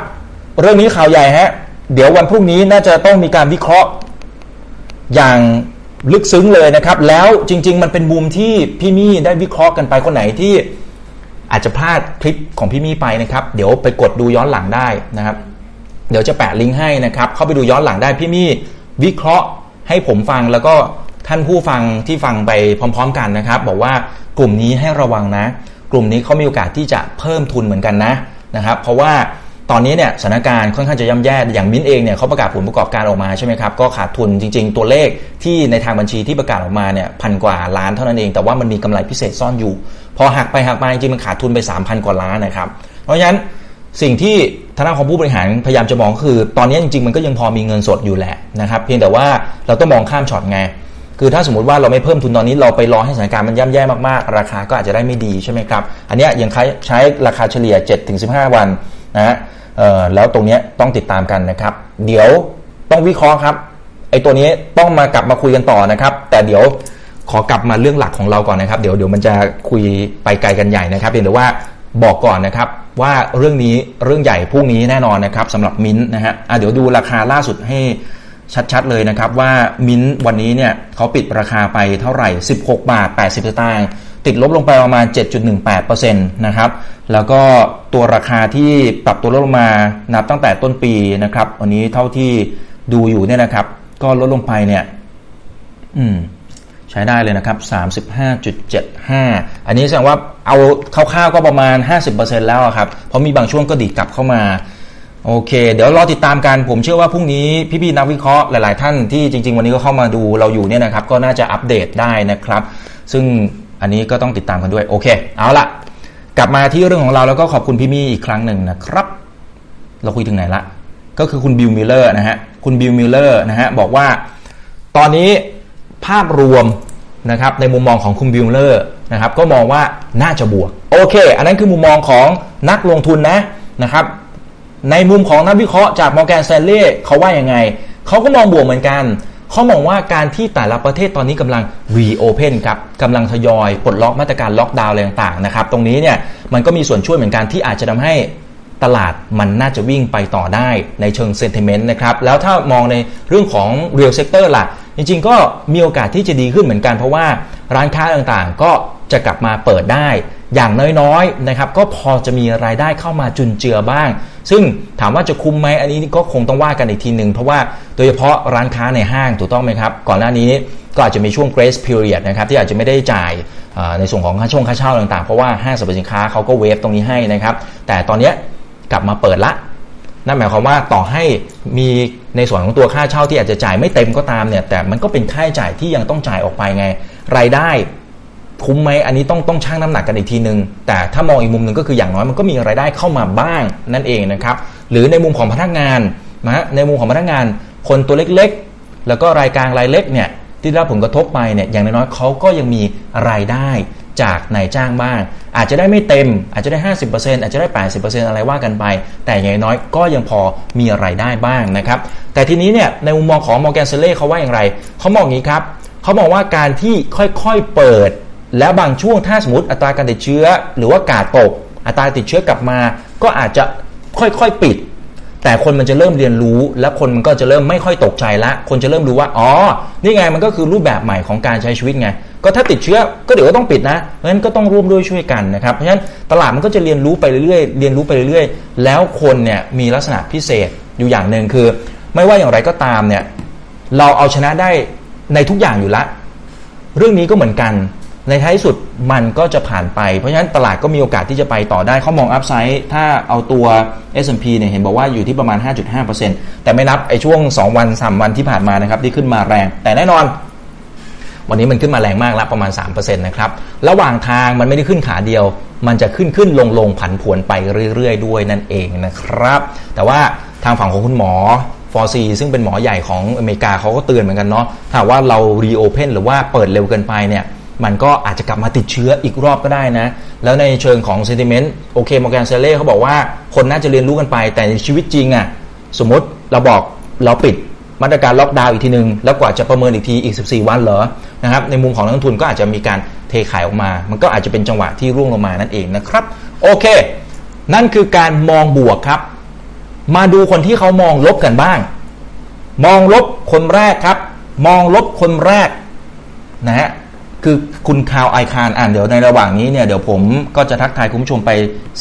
เรื่องนี้ข่าวใหญ่ฮะเดี๋ยววันพรุ่งนี้น่าจะต้องมีการวิเคราะห์อย่างลึกซึ้งเลยนะครับ แล้วจริง ๆ มันเป็นมุมที่พี่มี่ได้วิเคราะห์กันไปคนไหนที่อาจจะพลาดคลิปของพี่มี่ไปนะครับ เดี๋ยวไปกดดูย้อนหลังได้นะครับ เดี๋ยวจะแปะลิงก์ให้นะครับ เข้าไปดูย้อนหลังได้พี่มี่ วิเคราะห์ให้ผมฟังแล้วก็ท่านผู้ฟังที่ฟังไปพร้อม ๆ กันนะครับ บอกว่ากลุ่มนี้ให้ระวังนะ กลุ่มนี้เขามีโอกาสที่จะเพิ่มทุนเหมือนกันนะนะครับ เพราะว่าตอนนี้เนี่ยสถานการณ์ค่อนข้างจะย่ำแย่อย่างมิ้นเองเนี่ยเขาประกาศผลประกอบการออกมาใช่ไหมครับก็ขาดทุนจริง ๆ ตัวเลขที่ในทางบัญชีที่ประกาศออกมาเนี่ยพันกว่าล้านเท่านั้นเอง แต่ว่ามันมีกำไรพิเศษซ่อนอยู่ พอหักไปหักมาจริงมันขาดทุนไป 3,000 กว่าล้านนะครับ เพราะฉะนั้น สิ่งที่ทางด้านของผู้บริหารพยายามจะมองคือ ตอนนี้จริงๆ มันก็ยังพอมีเงินสดอยู่แหละนะครับเพียงแต่ว่าเราต้องมองข้ามช็อตไงคือถ้าสมมติว่าเราไม่เพิ่มทุนตอนนี้เราไปรอให้สถานการณ์มันย่ำแย่มากๆ ราคาก็อาจจะได้ไม่ดีใช่ไหมครับอันนี้ยังใช้ราคาเฉลี่ย 7-15 วันนะฮะแล้วตรงนี้ต้องติดตามกันนะครับ เดี๋ยวต้องวิเคราะห์ครับไอ้ตัวนี้ต้องมากลับมาคุยกันต่อนะครับ แต่เดี๋ยวขอกลับมาเรื่องหลักของเราก่อนนะครับ เดี๋ยวเดี๋ยวมันจะคุยไปไกลกันใหญ่นะครับเพียงแต่ว่าบอกก่อนนะครับ ว่าเรื่องนี้เรื่องใหญ่พรุ่งนี้แน่นอนนะครับสำหรับมิ้นนะฮะะเดี๋ยวดูราคาล่าสุดให้ชัดๆเลยนะครับว่ามิ้นวันนี้เนี่ยเขาปิดราคาไปเท่าไหร่ 16 บาท 80 สตางค์ติดลบลงไปประมาณ 7.18%นะครับแล้วก็ตัวราคาที่ปรับตัวลดลงมานับตั้งแต่ต้นปีนะครับวันนี้เท่าที่ดูอยู่เนี่ยนะครับ ก็ลดลงไปเนี่ย อืม ใช้ได้เลยนะครับ 35.75 อันนี้แสดงว่าเอาคร่าวๆก็ประมาณ 50%แล้วครับ เพราะมีบางช่วงก็ดีดกลับเข้ามา โอเค เดี๋ยวรอติดตามกัน ผมเชื่อว่าพรุ่งนี้พี่ๆนักวิเคราะห์หลายๆท่านที่จริง ๆ วันนี้ก็เข้ามาดูเราอยู่เนี่ยนะครับ ก็น่าจะอัปเดตได้นะครับ ซึ่งอันนี้ก็ต้องติดตามกันด้วย โอเค เอาละกลับมาที่เรื่องของเราแล้วก็ขอบคุณพี่มี่อีกครั้งหนึ่งนะครับ เราคุยถึงไหนละ ก็คือคุณบิลมิลเลอร์นะฮะ คุณบิลมิลเลอร์นะฮะบอกว่า ตอนนี้ ภาพรวมนะครับในมุมมองของคุณบิลมิลเลอร์นะครับก็มองว่าน่าจะบวก โอเค อันนั้นคือมุมมองของนักลงทุนนะนะครับในมุมของนักวิเคราะห์จากมอร์แกนสแตนเล่เขาว่ายังไง เขาก็มองบวกเหมือนกันเขามองว่าการที่แต่ละประเทศตอนนี้กำลัง reopen ครับกำลังทยอยปลดล็อกมาตรการล็อกดาวน์อะไรต่างๆนะครับตรงนี้เนี่ยมันก็มีส่วนช่วยเหมือนกันที่อาจจะทำให้ ตลาดมันน่าจะวิ่งไปต่อได้ในเชิงเซนติเมนต์นะครับ แล้วถ้ามองในเรื่องของ real sector ล่ะ จริงๆ ก็มีโอกาสที่จะดีขึ้นเหมือนกัน เพราะว่าร้านค้าต่างๆ ก็จะกลับมาเปิดได้อย่างน้อยๆนะครับก็พอจะมีรายได้เข้ามาจุนเจือบ้าง ซึ่งถามว่าจะคุ้มไหมอันนี้ก็คงต้องว่ากันอีกทีหนึ่งเพราะว่าโดยเฉพาะร้านค้าในห้างถูกต้องไหมครับก่อนหน้านี้ก็อาจจะมีช่วง grace period นะครับที่อาจจะไม่ได้จ่ายในส่วนของค่าช่วงค่าเช่าต่างๆ เพราะว่าห้างสรรพสินค้าเขาก็เวฟตรงนี้ให้นะครับแต่ตอนนี้ กลับมาเปิดละ นั่นหมายความว่าต่อให้มีในส่วนของตัวค่าเช่าที่อาจจะจ่ายไม่เต็มก็ตามเนี่ย แต่มันก็เป็นค่าใช้จ่ายที่ยังต้องจ่ายออกไปไง รายได้คุ้มไหมอันนี้ต้องต้องชั่งน้ำหนักกันอีกทีนึง แต่ถ้ามองอีกมุมหนึ่งก็คืออย่างน้อยมันก็มีรายได้เข้ามาบ้างนั่นเองนะครับ หรือในมุมของพนักงานนะในมุมของพนักงาน คนตัวเล็กๆ แล้วก็รายกลางรายเล็กเนี่ยที่ได้รับผลกระทบไปเนี่ยอย่างน้อยๆเขาก็ยังมีรายได้ จากนายจ้างบ้าง อาจจะได้ไม่เต็ม อาจจะได้ 50%อาจจะได้ 80%อะไรว่ากันไป แต่อย่างน้อยก็ยังพอมีรายได้บ้างนะครับ แต่ทีนี้เนี่ยในมุมมองของมอร์แกนเซเล่เขาว่าอย่างไร เขามองอย่างนี้ครับ เขามองว่าการที่ค่อยๆเปิด แล้วบางช่วงถ้าสมมติอัตราการติดเชื้อ หรือว่ากาดตก อัตราติดเชื้อกลับมา ก็อาจจะค่อยๆปิด แต่คนมันจะเริ่มเรียนรู้ และคนมันก็จะเริ่มไม่ค่อยตกใจละ คนจะเริ่มรู้ว่า อ๋อ นี่ไงมันก็คือรูปแบบใหม่ของการใช้ชีวิตไง ก็ถ้าติดเชื้อก็เดี๋ยวก็ต้องปิดนะ เพราะฉะนั้นก็ต้องร่วมด้วยช่วยกันนะครับ เพราะฉะนั้นตลาดมันก็จะเรียนรู้ไปเรื่อยๆ เรียนรู้ไปเรื่อยๆ แล้วคนเนี่ยมีลักษณะพิเศษอยู่อย่างหนึ่งคือ ไม่ว่าอย่างไรก็ตามเนี่ย เราเอาชนะได้ในทุกอย่างอยู่ละ เรื่องนี้ก็เหมือนกัน ในท้ายสุดมันก็จะผ่านไป เพราะฉะนั้นตลาดก็มีโอกาสที่จะไปต่อได้เขามองอัพไซด์ถ้าเอาตัว S&P เนี่ยเห็นบอกว่าอยู่ที่ประมาณ 5.5%แต่ไม่นับไอ้ช่วง 2 วัน 3 วันที่ผ่านมานะครับที่ขึ้นมาแรง แต่แน่นอน วันนี้มันขึ้นมาแรงมากแล้วประมาณ 3%นะครับระหว่างทางมันไม่ได้ขึ้นขาเดียว มันจะขึ้นขึ้นลงลงผันผวนไปเรื่อยๆ ด้วยนั่นเองนะครับ แต่ว่าทางฝั่งของคุณหมอฟอร์ซีซึ่งเป็นหมอใหญ่ของอเมริกาเขาก็เตือนเหมือนกันเนาะถ้าว่าเรารีโอเพนหรือว่าเปิดเร็วเกินไปเนี่ย มันก็อาจจะกลับมาติดเชื้ออีกรอบก็ได้นะ แล้วในเชิงของเซนติเมนต์โอเคมอร์แกนเซเล่เขาบอกว่าคนน่าจะเรียนรู้กันไป แต่ในชีวิตจริงอะ่ะสมมติเราบอกเราปิดมาตรการล็อกดาวน์อีกทีหนึงแล้วกว่าจะประเมินอีกทีอีก 14 วันเหรอนะครับในมุมของนักลงทุนก็อาจจะมีการเทขายออกมา มันก็อาจจะเป็นจังหวะที่ร่วงลงมานั่นเองนะครับ โอเค นั่นคือการมองบวกครับ มาดูคนที่เขามองลบกันบ้าง มองลบคนแรกครับ มองลบคนแรกนะฮะ คือคุณคาวไอคารอ่านเดี๋ยวในระหว่างนี้เนี่ยเดี๋ยวผมก็จะทักทายคุณผู้ชมไป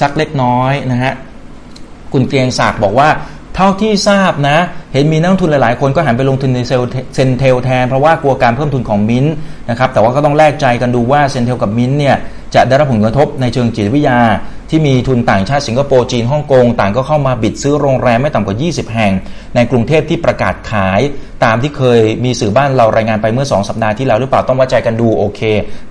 สักเล็กน้อยนะฮะคุณเกรียงศักดิ์บอกว่าเท่าที่ทราบนะ เห็นมีนักลงทุนหลาย ๆ คนก็หันไปลงทุนในเซลCENTEL แทน เพราะว่ากลัวการเพิ่มทุนของมิ้นนะครับแต่ว่าก็ต้องวัดใจกันดูว่า CENTEL กับมิ้นเนี่ย จะได้รับผลกระทบในเชิงจิตวิทยา ที่มีทุนต่างชาติสิงคโปร์จีนฮ่องกงต่างก็เข้ามา bid ซื้อโรงแรมไม่ต่ำกว่า 20 แห่ง ในกรุงเทพที่ประกาศขาย ตามที่เคยมีสื่อบ้านเรารายงานไปเมื่อ 2 สัปดาห์ที่แล้วหรือเปล่าต้องวัดใจกันดูโอเค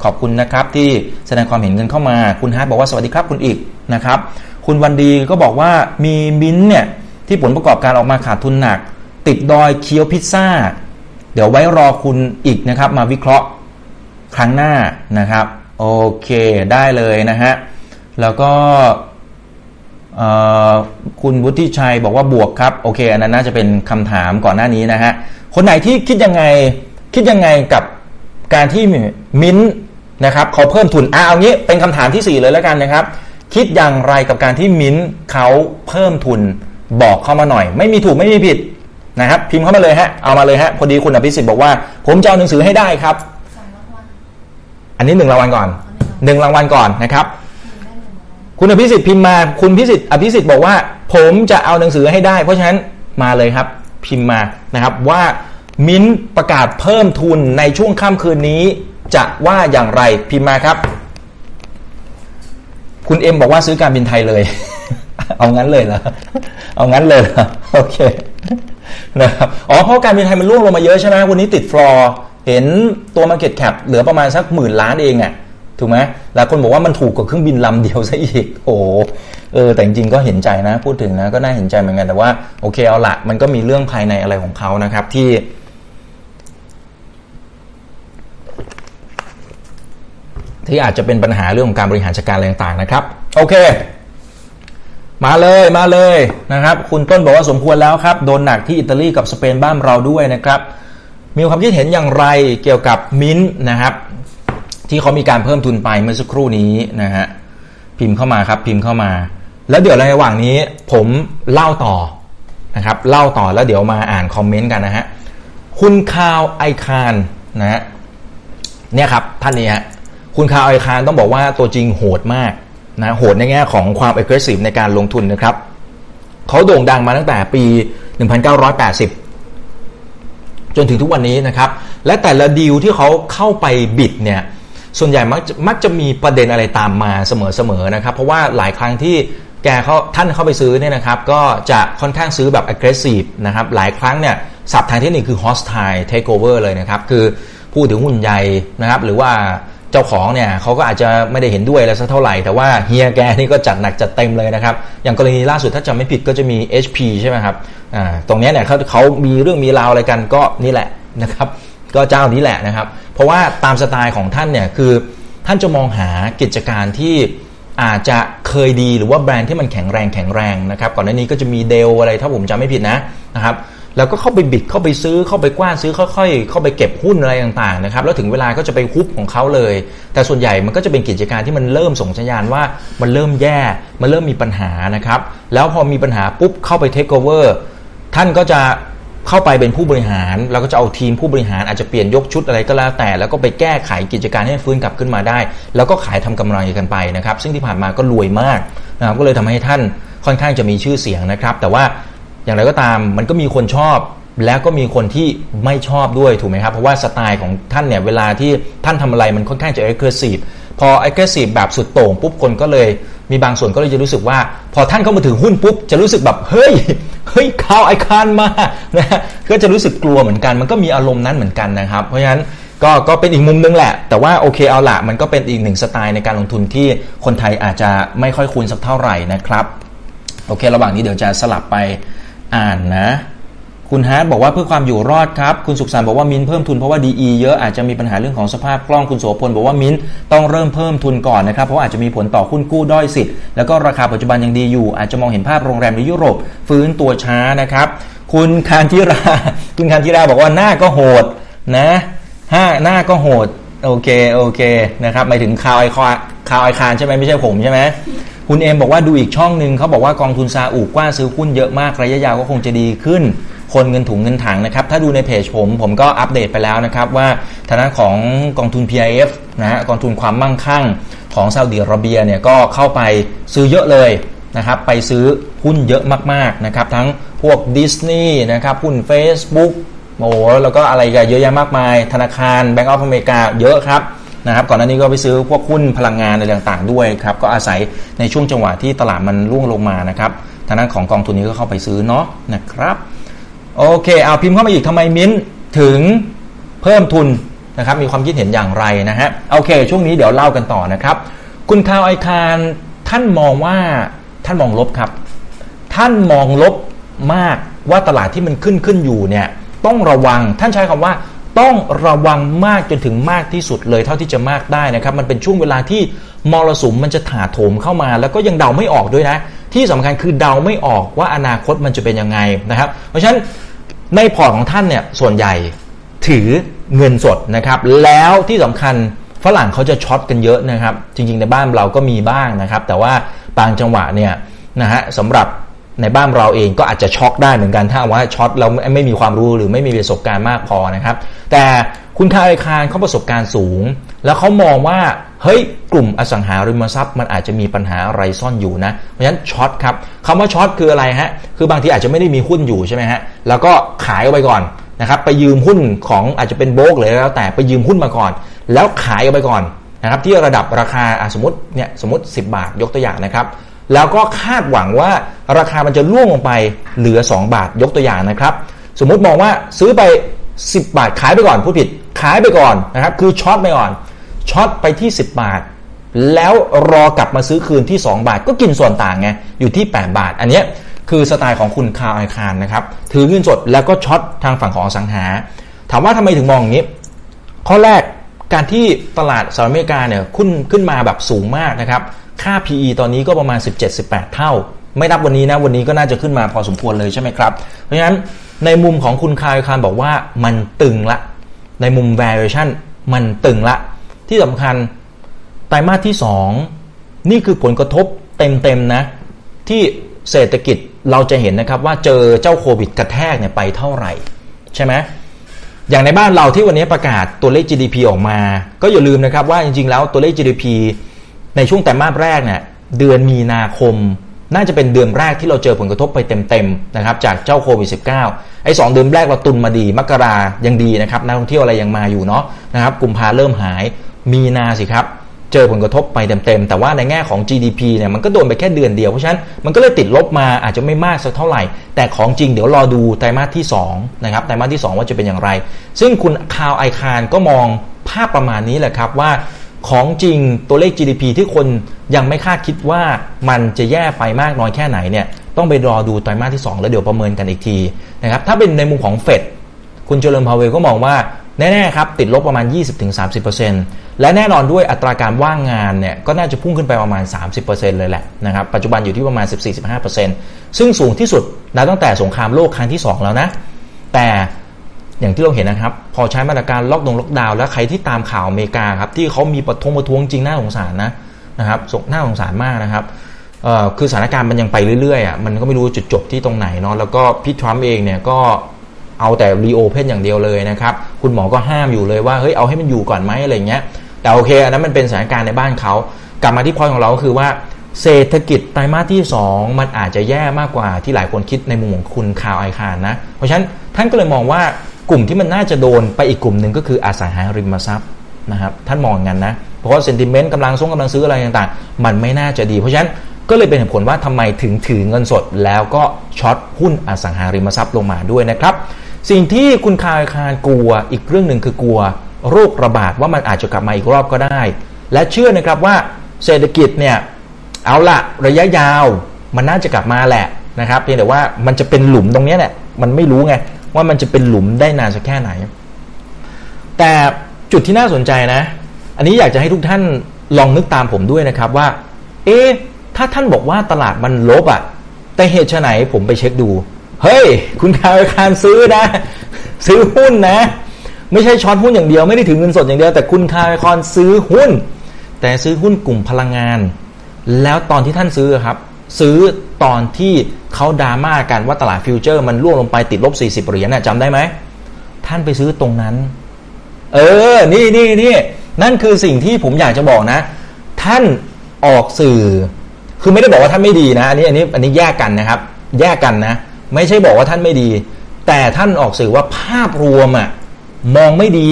ขอบคุณนะครับที่แสดงความเห็นกันเข้ามาคุณฮาร์ดบอกว่าสวัสดีครับคุณอิกนะครับคุณวันดีก็บอกว่ามีมิ้นเนี่ยที่ผลประกอบการออกมาขาดทุนหนัก ติดดอยเคี้ยวพิซซ่าเดี๋ยวไว้รอคุณอีกนะครับมาวิเคราะห์ครั้งหน้านะครับ โอเคได้เลยนะฮะ แล้วก็คุณวุฒิชัยบอกว่าบวกครับ โอเค อันนั้นน่าจะเป็นคำถามก่อนหน้านี้นะฮะ คนไหนที่คิดยังไงคิดยังไงกับการที่มิ้นนะครับเขาเพิ่มทุนอ่าเอางี้เป็นคำถามที่ 4 เลยแล้วกันนะครับ คิดอย่างไรกับการที่มิ้นเขาเพิ่มทุนบอกเข้ามาหน่อย ไม่มีถูกไม่มีผิดนะครับ พิมพ์เข้ามาเลยฮะเอามาเลยฮะพอดีคุณอภิสิทธิ์บอกว่า ผมจะเอาหนังสือให้ได้ครับ อันนี้หนึ่งรางวัลก่อนหนึ่งรางวัลก่อนนะครับ คุณอภิสิทธิ์พิมพ์มา คุณพิสิทธิ์อภิสิทธิ์บอกว่า ผมจะเอาหนังสือให้ได้ เพราะฉะนั้นมาเลยครับ พิมพ์มานะครับว่ามิ้นประกาศเพิ่มทุนในช่วงค่ำคืนนี้ จะว่าอย่างไรพิมพ์มาครับ คุณเอ็มบอกว่าซื้อการบินไทยเลย เอางั้นเลยเหรอเอางั้นเลยเหรอโอเคนะครับอ๋อเพราะการบินไทยมันร่วงลงมาเยอะใช่ไหมวันนี้ติดฟลอร์ เห็นตัว Market Cap เหลือประมาณสักหมื่นล้านเองอะถูกไหมหลายคนบอกว่ามันถูกกว่าเครื่องบินลำเดียวซะอีก โอ้เออ แต่จริงๆก็เห็นใจนะ พูดถึงนะ ก็น่าเห็นใจเหมือนกัน แต่ว่าโอเคเอาละมันก็มีเรื่องภายในอะไรของเขานะครับ ที่ ที่อาจจะเป็นปัญหาเรื่องของการบริหารจัดการอะไรต่างๆนะครับ โอเค มาเลยมาเลยนะครับ คุณต้นบอกว่าสมควรแล้วครับ โดนหนักที่อิตาลีกับสเปนบ้านเราด้วยนะครับ มีความคิดเห็นอย่างไรเกี่ยวกับมิ้นท์นะครับ ที่เขามีการเพิ่มทุนไปเมื่อสักครู่นี้นะฮะพิมพ์เข้ามาครับพิมพ์เข้ามา แล้วเดี๋ยวในระหว่างนี้ผมเล่าต่อนะครับ เล่าต่อแล้วเดี๋ยวมาอ่านคอมเมนต์กันนะฮะคุณคาวไอคานนะฮะเนี่ยครับท่านนี้ฮะคุณคาวไอคานต้องบอกว่าตัวจริงโหดมากนะโหดในแง่ของความ aggressive ในการลงทุนนะครับเขาโด่งดังมาตั้งแต่ปี 1980 จนถึงทุกวันนี้นะครับ และแต่ละดีลที่เขาเข้าไปบิดเนี่ยส่วนใหญ่มักมักจะมีประเด็นอะไรตามมาเสมอๆนะครับ เพราะว่าหลายครั้งที่แกเขาท่านเข้าไปซื้อเนี่ยนะครับ ก็จะค่อนข้างซื้อแบบ aggressive นะครับ หลายครั้งเนี่ยสับทางเทคนิคคือ hostile takeover เลยนะครับ คือพูดถึงหุ้นใหญ่นะครับ หรือว่า จ้าของเนี่ยเขาก็อาจจะไม่ได้เห็นด้วยอะไรสักเท่าไหร่ แต่ว่าเฮียแกนี่ก็จัดหนักจัดเต็มเลยนะครับ อย่างกรณีล่าสุดถ้าจำไม่ผิดก็จะมี HP ใช่ไหมครับอ่าตรงนี้เนี่ยเขาเขามีเรื่องมีราวอะไรกันก็นี่แหละนะครับ ก็เจ้านี้แหละนะครับ เพราะว่าตามสไตล์ของท่านเนี่ยคือท่านจะมองหากิจการที่อาจจะเคยดีหรือว่าแบรนด์ที่มันแข็งแรงแข็งแรงนะครับ ก่อนหน้านี้ก็จะมีเดลอะไรถ้าผมจำไม่ผิดนะนะครับ แล้วก็เข้าไปบิดเข้าไปซื้อเข้าไปกว้านซื้อค่อยๆเข้าไปเก็บหุ้นอะไรต่างๆนะครับแล้วถึงเวลาก็จะไปฮุบของเขาเลย แต่ส่วนใหญ่มันก็จะเป็นกิจการที่มันเริ่มส่งสัญญาณว่ามันเริ่มแย่มันเริ่มมีปัญหานะครับแล้วพอมีปัญหาปุ๊บเข้าไปเทคโอเวอร์ท่านก็จะเข้าไปเป็นผู้บริหาร แล้วก็จะเอาทีมผู้บริหารอาจจะเปลี่ยนยกชุดอะไรก็แล้วแต่ แล้วก็ไปแก้ไขกิจการให้ฟื้นกลับขึ้นมาได้ แล้วก็ขายทำกำไรกันไปนะครับ ซึ่งที่ผ่านมาก็รวยมากนะครับก็เลยทำให้ท่านค่อนข้างจะมีชื่อเสียงนะครับ แต่ว่า อย่างไรก็ตามมันก็มีคนชอบแล้วก็มีคนที่ไม่ชอบด้วยถูกไหมครับ เพราะว่าสไตล์ของท่านเนี่ยเวลาที่ท่านทำอะไรมันค่อนข้างจะ aggressive พอ aggressive แบบสุดโต่งปุ๊บคนก็เลยมีบางส่วนก็เลยจะรู้สึกว่า พอท่านเข้ามาถึงหุ้นปุ๊บจะรู้สึกแบบเฮ้ยเฮ้ยข่าวไอคานมานะก็จะรู้สึกกลัวเหมือนกัน มันก็มีอารมณ์นั้นเหมือนกันนะครับ เพราะฉะนั้นก็ก็เป็นอีกมุมนึงแหละ แต่ว่าโอเคเอาละมันก็เป็นอีกหนึ่งสไตล์ในการลงทุนที่คนไทยอาจจะไม่ค่อยคุ้นสักเท่าไหร่นะครับโอเค ระหว่างนี้เดี๋ยวจะสลับไป อ่านนะ คุณฮาร์ดบอกว่าเพื่อความอยู่รอดครับ คุณสุขสันต์บอกว่ามินเพิ่มทุนเพราะว่า DE เยอะอาจจะมีปัญหาเรื่องของสภาพคล่องคุณโสพลบอกว่ามินต้องเริ่มเพิ่มทุนก่อนนะครับ เพราะาอาจจะมีผลต่อหุ้นกู้ด้อยสิทธิ์แล้วก็ราคาปัจจุบันยังดีอยู่ อาจจะมองเห็นภาพโรงแรมในยุโรป ฟื้นตัวช้านะครับ คุณคานทิรา คุณคานทิราบอกว่าหน้าก็โหดนะห้าหน้าก็โหดโอเคโอเคนะครับหมายถึงคาร์ลไอคาห์นคาร์ลไอคาห์นใช่ไหมไม่ใช่ผมใช่ไหม คุณเอ็มบอกว่าดูอีกช่องหนึ่งเขาบอกว่ากองทุนซาอุกว้านซื้อหุ้นเยอะมากระยะยาวก็คงจะดีขึ้น คนเงินถุงเงินถังนะครับ ถ้าดูในเพจผมผมก็อัปเดตไปแล้วนะครับว่าฐานะของกองทุน PIF นะฮะกองทุนความมั่งคั่งของซาอุดิอาระเบียเนี่ยก็เข้าไปซื้อเยอะเลยนะครับไปซื้อหุ้นเยอะมากๆนะครับทั้งพวกดิสนีย์นะครับหุ้น Facebook โอ้แล้วก็อะไรกันเยอะแยะมากมาย ธนาคาร Bank of America เยอะครับ นะครับก่อนหน้านี้ก็ไปซื้อพวกหุ้นพลังงานอะไรต่างๆด้วยครับก็อาศัยในช่วงจังหวะที่ตลาดมันร่วงลงมานะครับทางด้านของกองทุนนี้ก็เข้าไปซื้อเนาะนะครับโอเคเอาพิมพ์เข้ามาอีกทำไมมิ้นถึงเพิ่มทุนนะครับมีความคิดเห็นอย่างไรนะฮะโอเค ช่วงนี้เดี๋ยวเล่ากันต่อนะครับ คุณคาวไอคารท่านมองว่าท่านมองลบครับ ท่านมองลบมากว่าตลาดที่มันขึ้นขึ้นอยู่เนี่ยต้องระวังท่านใช้คำว่า ต้องระวังมากจนถึงมากที่สุดเลยเท่าที่จะมากได้นะครับ มันเป็นช่วงเวลาที่มรสุมมันจะถาโถมเข้ามา แล้วก็ยังเดาไม่ออกด้วยนะ ที่สำคัญคือเดาไม่ออกว่าอนาคตมันจะเป็นยังไงนะครับ เพราะฉะนั้นในพอร์ตของท่านเนี่ยส่วนใหญ่ถือเงินสดนะครับ แล้วที่สำคัญฝรั่งเขาจะ short กันเยอะนะครับ จริง ๆ ในบ้านเราก็มีบ้างนะครับ แต่ว่าบางจังหวะเนี่ยนะฮะสำหรับ ในบ้านเราเองก็อาจจะช็อกได้เหมือนกันถ้าว่า short เราไม่มีความรู้หรือไม่มีประสบการณ์มากพอนะครับ แต่คุณคาร์ลไอคาห์นเขาประสบการณ์สูง แล้วเขามองว่าเฮ้ยกลุ่มอสังหาริมทรัพย์มันอาจจะมีปัญหาอะไรซ่อนอยู่นะ เพราะฉะนั้น short ครับคำว่าช็อตคืออะไรฮะคือบางทีอาจจะไม่ได้มีหุ้นอยู่ใช่ไหมฮะแล้วก็ขายออกไปก่อนนะครับไปยืมหุ้นของอาจจะเป็นโบกเลยแล้วแต่ไปยืมหุ้นมาก่อน แล้วขายออกไปก่อนนะครับที่ระดับราคาสมมติเนี่ยสมมติ 10 บาทยกตัวอย่างนะครับ แล้วก็คาดหวังว่าราคามันจะล่วงลงไปเหลือ 2 บาทยกตัวอย่างนะครับ สมมุติมองว่าซื้อไป 10 บาทขายไปก่อนผู้ผิดขายไปก่อนนะครับคือช็อตไปก่อนช็อตไปที่ 10 บาท แล้วรอกลับมาซื้อคืนที่ 2 บาท ก็กินส่วนต่างไงอยู่ที่ 8 บาท อันนี้คือสไตล์ของคุณคาร์ไอคารนะครับถือเงินสดแล้วก็ช็อตทางฝั่งของอสังหา ถามว่าทำไมถึงมองอย่างนี้ ข้อแรกการที่ตลาดสหรัฐอเมริกาเนี่ยขึ้นขึ้นมาแบบสูงมากนะครับ ค่า PE ตอนนี้ก็ประมาณ 17-18 เท่า ไม่นับวันนี้นะ วันนี้ก็น่าจะขึ้นมาพอสมควรเลยใช่ไหมครับ เพราะฉะนั้นในมุมของคุณคายคารบอกว่ามันตึงละ ในมุม valuation มันตึงละ ที่สำคัญไตรมาสที่ 2 นี่คือผลกระทบเต็มๆนะ ที่เศรษฐกิจเราจะเห็นนะครับว่าเจอเจ้าโควิดกระแทกเนี่ยไปเท่าไหร่ ใช่ไหมอย่างในบ้านเราที่วันนี้ประกาศตัวเลข GDP ออกมา ก็อย่าลืมนะครับว่าจริงๆแล้วตัวเลข GDP ในช่วงแต่มาสแรกเนี่ยเดือนมีนาคม น่าจะเป็นเดือนแรกที่เราเจอผลกระทบไปเต็มๆนะครับจากเจ้าโควิด -19 ไอ้สเดือนแรกเราตุนมาดี มกรายังดีนะครับนักท่องเที่ยวอะไรยังมาอยู่เนาะนะครับกุมภาเริ่มหายมีนาสิครับเจอผลกระทบไปเต็มๆ แต่ว่าในแง่ของ GDP เนี่ยมันก็โดนไปแค่เดือนเดียว เพราะฉะนั้นมันก็เลยติดลบมาอาจจะไม่มากสักเท่าไหร่ แต่ของจริงเดี๋ยวรอดูไตรมาสที่2นะครับไตรมาสที่ 2 ว่าจะเป็นอย่างไร ซึ่งคุณคาวไอคารก็มองภาพประมาณนี้แหละครับว่า ของจริงตัวเลข GDP ที่คนยังไม่คาดคิดว่ามันจะแย่ไปมากน้อยแค่ไหนเนี่ยต้องไปรอดูไตรมาสที่ 2 แล้วเดี๋ยวประเมินกันอีกทีนะครับถ้าเป็นในมุมของเฟดคุณเจริญพาวเวลก็มองว่าแน่ๆครับติดลบประมาณ 20-30%และแน่นอนด้วยอัตราการว่างงานเนี่ยก็น่าจะพุ่งขึ้นไปประมาณ 30%เลยแหละนะครับปัจจุบันอยู่ที่ประมาณ 14-15%ซึ่งสูงที่สุดนับตั้งแต่สงครามโลกครั้งที่ 2 แล้วนะแต่ อย่างที่เราเห็นนะครับ พอใช้มาตรการล็อกดงล็อกดาวน์แล้วใครที่ตามข่าวอเมริกาครับที่เขามีประท้วงประท้วงจริงหน่าสงสารนะนะครับหน่าสงสารมากนะครับคือสถานการณ์มันยังไปเรื่อยๆอะมันก็ไม่รู้จุดจบที่ตรงไหนเนาะแล้วก็พี่ทรัมป์เองเนี่ยก็เอาแต่รีโอเพนอย่างเดียวเลยนะครับ คุณหมอก็ห้ามอยู่เลยว่าเฮ้ยเอาให้มันอยู่ก่อนไหมอะไรเงี้ย แต่โอเคอันนั้นมันเป็นสถานการณ์ในบ้านเขา กลับมาที่พอยของเราก็คือว่าเศรษฐกิจไตรมาสที่ 2 มันอาจจะแย่มากกว่าที่หลายคนคิดในมุมของคุณคาวไอคารนะ เพราะฉะนั้นท่านก็เลยมองว่า กลุ่มที่มันน่าจะโดนไปอีกกลุ่มหนึ่งก็คืออสังหาริมทรัพย์นะครับท่านมองงั้นนะเพราะว่าเซนติเมนต์กำลังส่งกำลังซื้ออะไรต่างๆ มันไม่น่าจะดี เพราะฉะนั้นก็เลยเป็นเหตุผลว่าทำไมถึงถือเงินสดแล้วก็ช็อตหุ้นอสังหาริมทรัพย์ลงมาด้วยนะครับ สิ่งที่คุณคายคารกลัวอีกเรื่องหนึ่งคือกลัว โรคระบาดว่ามันอาจจะกลับมาอีกรอบก็ได้ และเชื่อนะครับว่าเศรษฐกิจเนี่ยเอาละระยะยาวมันน่าจะกลับมาแหละนะครับเพียงแต่ว่ามันจะเป็นหลุมตรงนี้แหละมันไม่รู้ไง ว่ามันจะเป็นหลุมได้นานสักแค่ไหน แต่จุดที่น่าสนใจนะ อันนี้อยากจะให้ทุกท่านลองนึกตามผมด้วยนะครับว่า เอ๊ะถ้าท่านบอกว่าตลาดมันลบอะ่ะ แต่เหตุไหนผมไปเช็คดู เฮ้ย คุณคาร์ลไอคาห์นซื้อนะ ซื้อหุ้นนะ ไม่ใช่ short หุ้นอย่างเดียวไม่ได้ถือเงินสดอย่างเดียวแต่คุณคาร์ลไอคาห์นซื้อหุ้น แต่ซื้อหุ้นกลุ่มพลังงาน แล้วตอนที่ท่านซื้อครับ ซื้อ ตอนที่เขาดราม่ากันว่าตลาดฟิวเจอร์ มันร่วงลงไปติดลบ 40 เหรียญน่ะจำได้ไหม ท่านไปซื้อตรงนั้น เออ นี่นี่นี่นั่นคือสิ่งที่ผมอยากจะบอกนะ ท่านออกสื่อ คือไม่ได้บอกว่าท่านไม่ดีนะ อันนี้อันนี้อันนี้แยกกันนะครับ แยกกันนะ ไม่ใช่บอกว่าท่านไม่ดี แต่ท่านออกสื่อว่าภาพรวมอะมองไม่ดี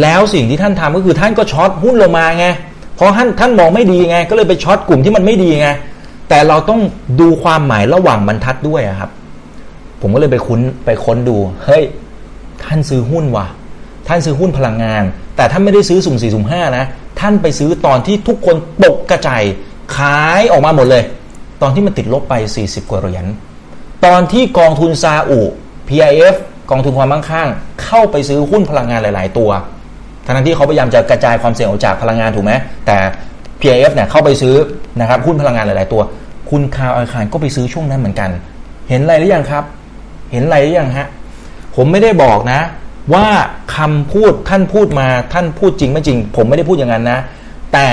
แล้วสิ่งที่ท่านทำก็คือท่านก็ช็อตหุ้นลงมาไงเพราะท่านท่านมองไม่ดีไง ก็เลยไปช็อตกลุ่มที่มันไม่ดีไง แต่เราต้องดูความหมายระหว่างบรรทัดด้วยครับ ผมก็เลยไปคุ้นไปค้นดู เฮ้ย ท่านซื้อหุ้นว่ะ ท่านซื้อหุ้นพลังงาน แต่ท่านไม่ได้ซื้อสุ่มสี่สุ่มห้านะ ท่านไปซื้อตอนที่ทุกคนตกกระจายขายออกมาหมดเลย ตอนที่มันติดลบไป 40 กว่าเหรียญ ตอนที่กองทุนซาอุ PIF กองทุนความมั่งคั่ง เข้าไปซื้อหุ้นพลังงานหลาย ๆ ตัวทั้งที่เขาพยายามจะกระจายความเสี่ยงออกจากพลังงานถูกไหมแต่ PIF เนี่ยเข้าไปซื้อนะครับหุ้นพลังงานหลาย ๆ ตัว คุณคาวอาคารก็ไปซื้อช่วงนั้นเหมือนกัน เห็นอะไรหรือยังครับ เห็นอะไรหรือยังฮะผมไม่ได้บอกนะ ว่าคำพูดท่านพูดมาท่านพูดจริงไม่จริง ผมไม่ได้พูดอย่างนั้นนะ แต่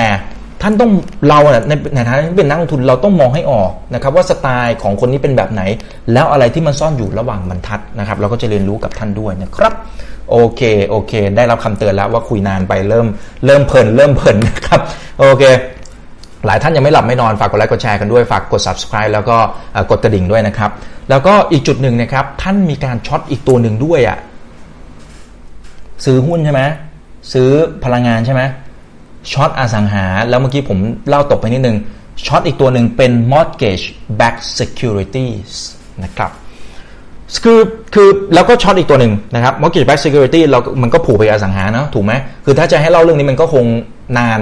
ท่านต้องเราในในฐานะที่เป็นนักลงทุนเราต้องมองให้ออกนะครับว่าสไตล์ของคนนี้เป็นแบบไหน แล้วอะไรที่มันซ่อนอยู่ระหว่างบรรทัดนะครับ เราก็จะเรียนรู้กับท่านด้วยนะครับโอเคโอเค ได้รับคำเตือนแล้วว่าคุยนานไปเริ่มเริ่มเพลินเริ่มเพลินนะครับโอเค หลายท่านยังไม่หลับไม่นอนฝากกดไลค์กดแชร์กันด้วยฝากกด subscribe แล้วก็กดกระดิ่งด้วยนะครับ แล้วก็อีกจุดหนึ่งนะครับ ท่านมีการ short อีกตัวหนึ่งด้วยอะ่ะซื้อหุ้นใช่ไหมซื้อพลังงานใช่ไหม short อสังหา แล้วเมื่อกี้ผมเล่าตกไปนิดนึง short อีกตัวหนึ่งเป็น mortgage backed securities นะครับคือคือแล้วก็ short อีกตัวหนึ่งนะครับ mortgage backed security เรา มันก็ผูกไปอสังหาเนาะถูกไหมคือถ้าจะให้เล่าเรื่องนี้มันก็คงนาน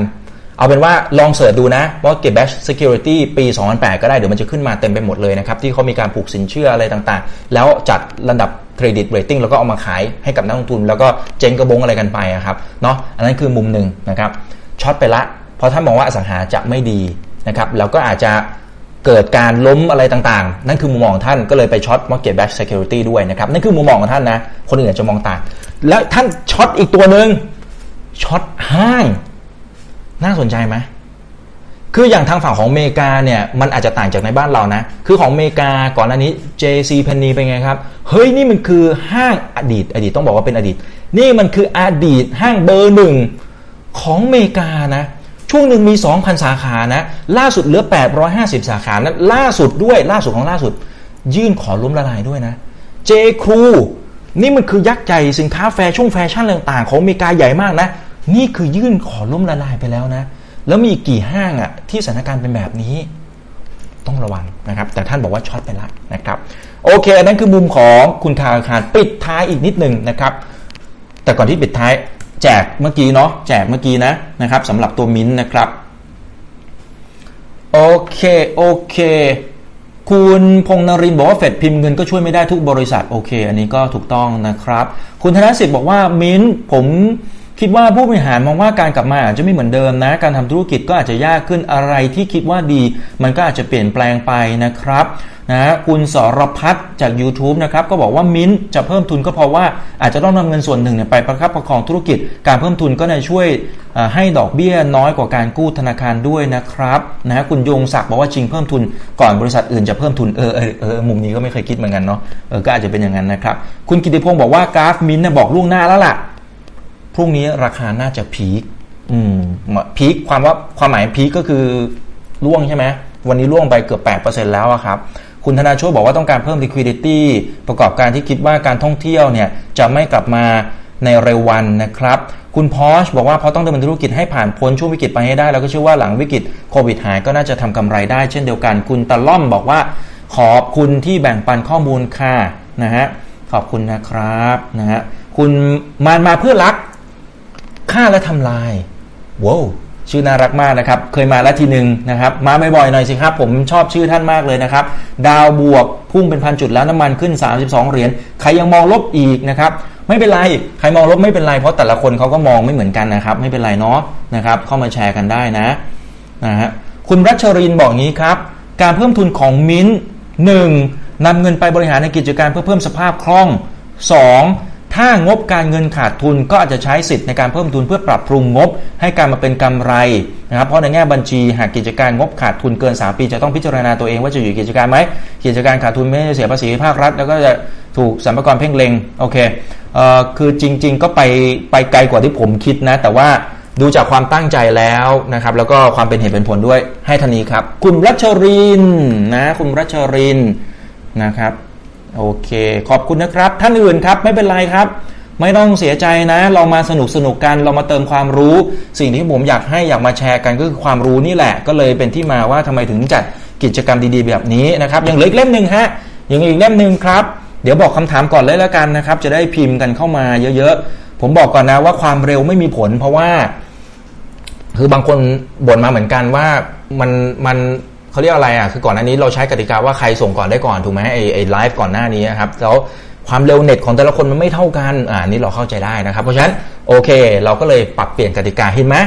เอาเป็นว่าลอง search ดูนะ mortgage backed security ปี 2008 ก็ได้ เดี๋ยวมันจะขึ้นมาเต็มไปหมดเลยนะครับ ที่เขามีการผูกสินเชื่ออะไรต่างๆ แล้วจัดระดับ credit rating แล้วก็เอามาขายให้กับนักลงทุน แล้วก็เจ๊งกระบงอะไรกันไปอะครับเนาะอันนั้นคือมุมหนึ่งนะครับ short ไปละ เพราะถ้ามองว่าอสังหาจะไม่ดีนะครับแล้วก็อาจจะเกิดการล้มอะไรต่างๆ นั่นคือมุมมองของท่านก็เลยไปช็อต market back security ด้วยนะครับ นั่นคือมุมมองของท่านนะ คนอื่นอาจจะมองต่าง แล้วท่าน short อีกตัวหนึ่ง short ห้าง น่าสนใจไหมคืออย่างทางฝั่งของอเมริกาเนี่ยมันอาจจะต่างจากในบ้านเรานะ คือของอเมริกาก่อนหน้านี้ JC p e n n y เป็นไงครับ เฮ้ยนี่มันคือห้างอดีต อดีตต้องบอกว่าเป็นอดีต นี่มันคืออดีตห้างเบอร์หนึ่ง ของอเมริกานะ ช่วงหนึ่งมี 2,000 สาขานะ ล่าสุดเหลือ 850 สาขานะล่าสุดด้วยล่าสุดของล่าสุด ยื่นขอล้มละลายด้วยนะเจครูนี่มันคือยักษ์ใหญ่สินค้าแฟชั่นแฟชั่นต่างๆ ของอเมริกาใหญ่มากนะ นี่คือยื่นขอล้มละลายไปแล้วนะ แล้วมีกี่ห้างอะ่ะที่สถานการณ์เป็นแบบนี้ ต้องระวังนะครับ แต่ท่านบอกว่าช็อตไปแล้วนะครับ โอเค อันนั้นคือมุมของคุณคาอาคารปิดท้ายอีกนิดหนึ่งนะครับ แต่ก่อนที่ปิดท้าย แจกเมื่อกี้เนาะแจกเมื่อกี้นะนะครับสำหรับตัวมิ้นนะครับ โอเคโอเค คุณพงนรินบอกว่าเฟดพิมพ์เงินก็ช่วยไม่ได้ทุกบริษัทโอเค อันนี้ก็ถูกต้องนะครับ คุณธนสิทธิ์บอกว่ามิ้นผม คิดว่าผู้บริหารมองว่าการกลับมาอาจจะไม่เหมือนเดิมนะ การทำธุรกิจก็อาจจะยากขึ้นอะไรที่คิดว่าดี มันก็อาจจะเปลี่ยนแปลงไปนะครับนะคุณสรพัฒจาก YouTube นะครับก็บอกว่ามิ้นท์จะเพิ่มทุนก็เพราะว่าอาจจะต้องนำเงินส่วนหนึ่งไปประคับประคองธุรกิจ การเพิ่มทุนก็จะช่วยให้ดอกเบี้ยน้อยกว่าการกู้ธนาคารด้วยนะครับนะคุณยงศักดิ์บอกว่าจริงเพิ่มทุนก่อนบริษัทอื่นจะเพิ่มทุนเออเออเออมุมนี้ก็ไม่เคยคิดเหมือนกันเนาะเออก็อาจจะเป็นอย่างนั้นนะครับคุณกิติพงศ์บอกว่ากราฟมิ้นบอกล่วงหน้าแล้วล่ะ รุ่งนี้ราคาน่าจะพีคอืมพีคความว่าความหมายพีคก็คือร่วงใช่ไหมวันนี้ร่วงไปเกือบ 8%แล้วอะครับ คุณธนาโชคบอกว่าต้องการเพิ่ม liquidity ประกอบการที่คิดว่าการท่องเที่ยวเนี่ยจะไม่กลับมาในเร็ววันนะครับ คุณพอชบอกว่าเพราะต้องดำเนินธุรกิจให้ผ่านพ้นช่วงวิกฤตไปให้ได้ แล้วก็เชื่อว่าหลังวิกฤตโควิดหายก็น่าจะทำกำไรได้เช่นเดียวกัน คุณตะล่อมบอกว่า ขอบคุณที่แบ่งปันข้อมูลค่ะนะฮะขอบคุณนะครับนะฮะคุณมานมาเพื่อรัก ฆ่าและทำลายว้าวชื่อน่ารักมากนะครับ เคยมาแล้วทีหนึ่งนะครับ มาบ่อยๆหน่อยสิครับ ผมชอบชื่อท่านมากเลยนะครับ ดาวบวกพุ่งเป็นพันจุดแล้วน้ำมันขึ้น 32 เหรียญ ใครยังมองลบอีกนะครับ ไม่เป็นไร ใครมองลบไม่เป็นไร เพราะแต่ละคนเขาก็มองไม่เหมือนกันนะครับ ไม่เป็นไรเนาะนะครับ เข้ามาแชร์กันได้นะนะฮะ คุณรัชรินบอกงี้ครับ การเพิ่มทุนของมิ้นหนึ่งนำเงินไปบริหารในกิจการเพื่อเพิ่มสภาพคล่อง 2. ถ้างบการเงินขาดทุนก็อาจจะใช้สิทธิ์ในการเพิ่มทุนเพื่อปรับปรุงงบ ให้การมาเป็นกำไรนะครับเพราะในแง่บัญชีหากกิจการงบขาดทุนเกิน 3 ปี จะต้องพิจารณาตัวเองว่าจะอยู่กิจการไหมกิจการขาดทุนไม่ได้เสียภาษีภาครัฐ แล้วก็จะถูกสัมภาระเพ่งเล็งโอเคเอ่อคือจริง ๆ ก็ไปไปไกลกว่าที่ผมคิดนะ แต่ว่าดูจากความตั้งใจแล้วนะครับ แล้วก็ความเป็นเหตุเป็นผลด้วยให้ทันนี้ครับ คุณรัชรินนะคุณรัชรินนะครับ โอเค ขอบคุณนะครับ ท่านอื่นครับไม่เป็นไรครับ ไม่ต้องเสียใจนะ เรามาสนุกสนุกกันเรามาเติมความรู้ สิ่งที่ผมอยากให้อยากมาแชร์กันก็คือความรู้นี่แหละ ก็เลยเป็นที่มาว่าทำไมถึงจัดกิจกรรมดีๆ แบบนี้นะครับยังเหลืออีกเล่มหนึ่งฮะยังอีกเล่มหนึ่งครับ เดี๋ยวบอกคำถามก่อนเลยแล้วกันนะครับ จะได้พิมพ์กันเข้ามาเยอะๆ ผมบอกก่อนนะว่าความเร็วไม่มีผล เพราะว่า คือบางคนบ่นมาเหมือนกันว่ามันมัน เขาเรียกอะไรอะคือก่อนหน้านี้เราใช้กติกาว่าใครส่งก่อนได้ก่อนถูกไหมไอไอไลฟ์ก่อนหน้านี้ครับแล้วความเร็วเน็ตของแต่ละคนมันไม่เท่ากันอ่านี่เราเข้าใจได้นะครับ เพราะฉะนั้นโอเค เราก็เลยปรับเปลี่ยนกติกาเห็นไหม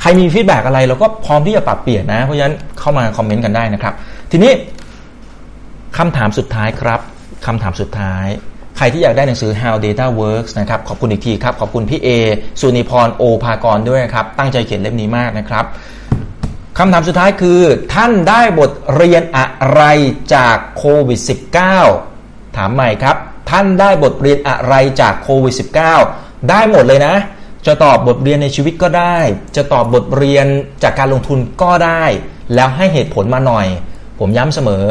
ใครมี feedback อะไรเราก็พร้อมที่จะปรับเปลี่ยนนะ เพราะฉะนั้นเข้ามา comment กันได้นะครับ ทีนี้คำถามสุดท้ายครับคำถามสุดท้าย ใครที่อยากได้หนังสือ How Data Works นะครับ ขอบคุณอีกทีครับ ขอบคุณพี่เอสุนิพรโอภากรด้วยครับ ตั้งใจเขียนเล่มนี้มากนะครับ คำถามสุดท้ายคือ ท่านได้บทเรียนอะไรจากโควิด -19 ถามใหม่ครับ ท่านได้บทเรียนอะไรจากโควิด -19 ได้หมดเลยนะ จะตอบบทเรียนในชีวิตก็ได้ จะตอบบทเรียนจากการลงทุนก็ได้ แล้วให้เหตุผลมาหน่อย ผมย้ำเสมอ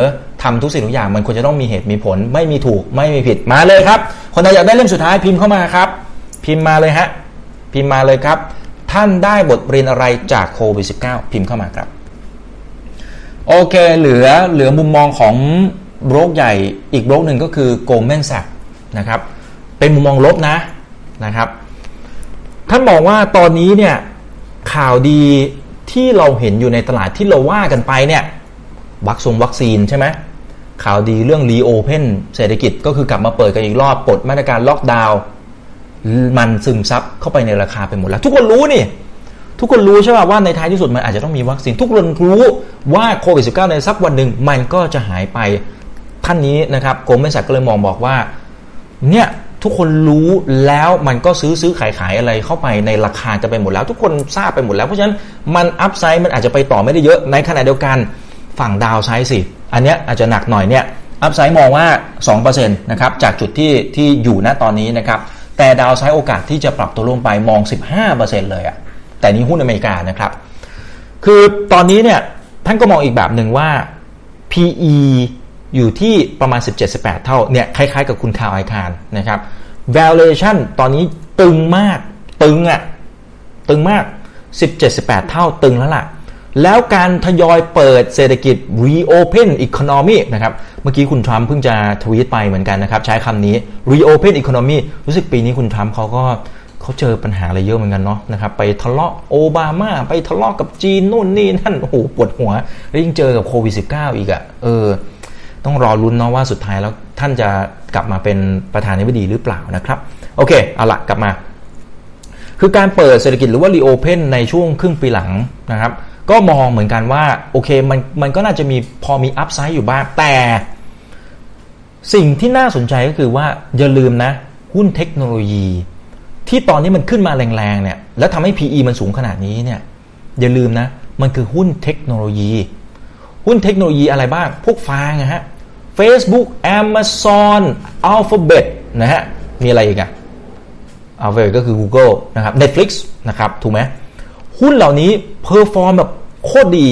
ทำทุกสิ่งทุกอย่างมันควรจะต้องมีเหตุมีผล ไม่มีถูกไม่มีผิดมาเลยครับ คนไหนอยากได้เล่มสุดท้ายพิมพ์เข้ามาครับ พิมพ์มาเลยฮะพิมพ์มาเลยครับ ท่านได้บทเรียนอะไรจากโควิด -19 พิมพ์เข้ามาครับ โอเค เหลือเหลือมุมมองของโบรกใหญ่อีกโบรกหนึ่งก็คือ Goldman Sachs นะครับ เป็นมุมมองลบนะนะครับ ท่านบอกว่าตอนนี้เนี่ยข่าวดีที่เราเห็นอยู่ในตลาดที่เราว่ากันไปเนี่ยวัคซงวัคซีนใช่ไหมข่าวดีเรื่อง reopen เศรษฐกิจก็คือกลับมาเปิดกันอีกรอบปลดมาตรการล็อกดาวน์ มันซึมซับเข้าไปในราคาไปหมดแล้ว ทุกคนรู้นี่ ทุกคนรู้ใช่ป่ะว่าในท้ายที่สุดมันอาจจะต้องมีวัคซีน ทุกคนรู้ว่าโควิด -19 ในสักวันหนึ่งมันก็จะหายไปท่านนี้นะครับ Goldman Sachs ก็เลยมองบอกว่าเนี่ยทุกคนรู้แล้วมันก็ซื้อซื้อขายขายอะไรเข้าไปในราคาจะไปหมดแล้ว ทุกคนทราบไปหมดแล้วเพราะฉะนั้นมัน upside มันอาจจะไปต่อไม่ได้เยอะในขณะเดียวกันฝั่งดาวไซด์สิ อันเนี้ยอาจจะหนักหน่อยเนี่ยอัพไซด์มองว่า2%นะครับจากจุดที่ที่อยู่ณตอนนี้นะครับ แต่ดาวไซด์โอกาสที่จะปรับตัวลงไปมอง 15%เลยอะแต่นี้หุ้นอเมริกานะครับ คือตอนนี้เนี่ยท่านก็มองอีกแบบหนึ่งว่า PE อยู่ที่ประมาณ 17-18 เท่าเนี่ยคล้ายๆกับคุณคาวไอคารนะครับ valuation ตอนนี้ตึงมากตึงอะ่ะตึงมาก 17-18 เท่าตึงแล้วล่ะ แล้วการทยอยเปิดเศรษฐกิจ reopen economy นะครับ เมื่อกี้คุณทรัมป์เพิ่งจะทวีตไปเหมือนกันนะครับ ใช้คำนี้ reopen economy รู้สึกปีนี้คุณทรัมป์เขาก็เขาเจอปัญหาอะไรเยอะเหมือนกันเนาะนะครับ ไปทะเลาะโอบามา ไปทะเลาะกับจีนนู่นนี่นั่น โอ้โห ปวดหัว แล้วยิ่งเจอกับโควิด -19 อีกอะ่ะ เออ ต้องรอรุ้นเนาะว่าสุดท้ายแล้วท่านจะกลับมาเป็นประธานาธิบดีหรือเปล่านะครับ โอเค เอาละกลับมา คือการเปิดเศรษฐกิจหรือว่ารีโอเพนในช่วงครึ่งปีหลังนะครับ ก็มองเหมือนกันว่าโอเคมันมันก็น่าจะมีพอมีอัพไซด์อยู่บ้าง แต่สิ่งที่น่าสนใจก็คือว่าอย่าลืมนะ หุ้นเทคโนโลยี ที่ตอนนี้มันขึ้นมาแรงๆเนี่ยแล้วทำให้ PE มันสูงขนาดนี้เนี่ยอย่าลืมนะ มันคือหุ้นเทคโนโลยี หุ้นเทคโนโลยีอะไรบ้าง พวกฟางนะฮะ Facebook Amazon Alphabet นะฮะ มีอะไรอีกอะ Alphabet ก็คือ Google นะครับ Netflix นะครับ ถูกไหม หุ้นเหล่านี้ perform แบบโคตรดี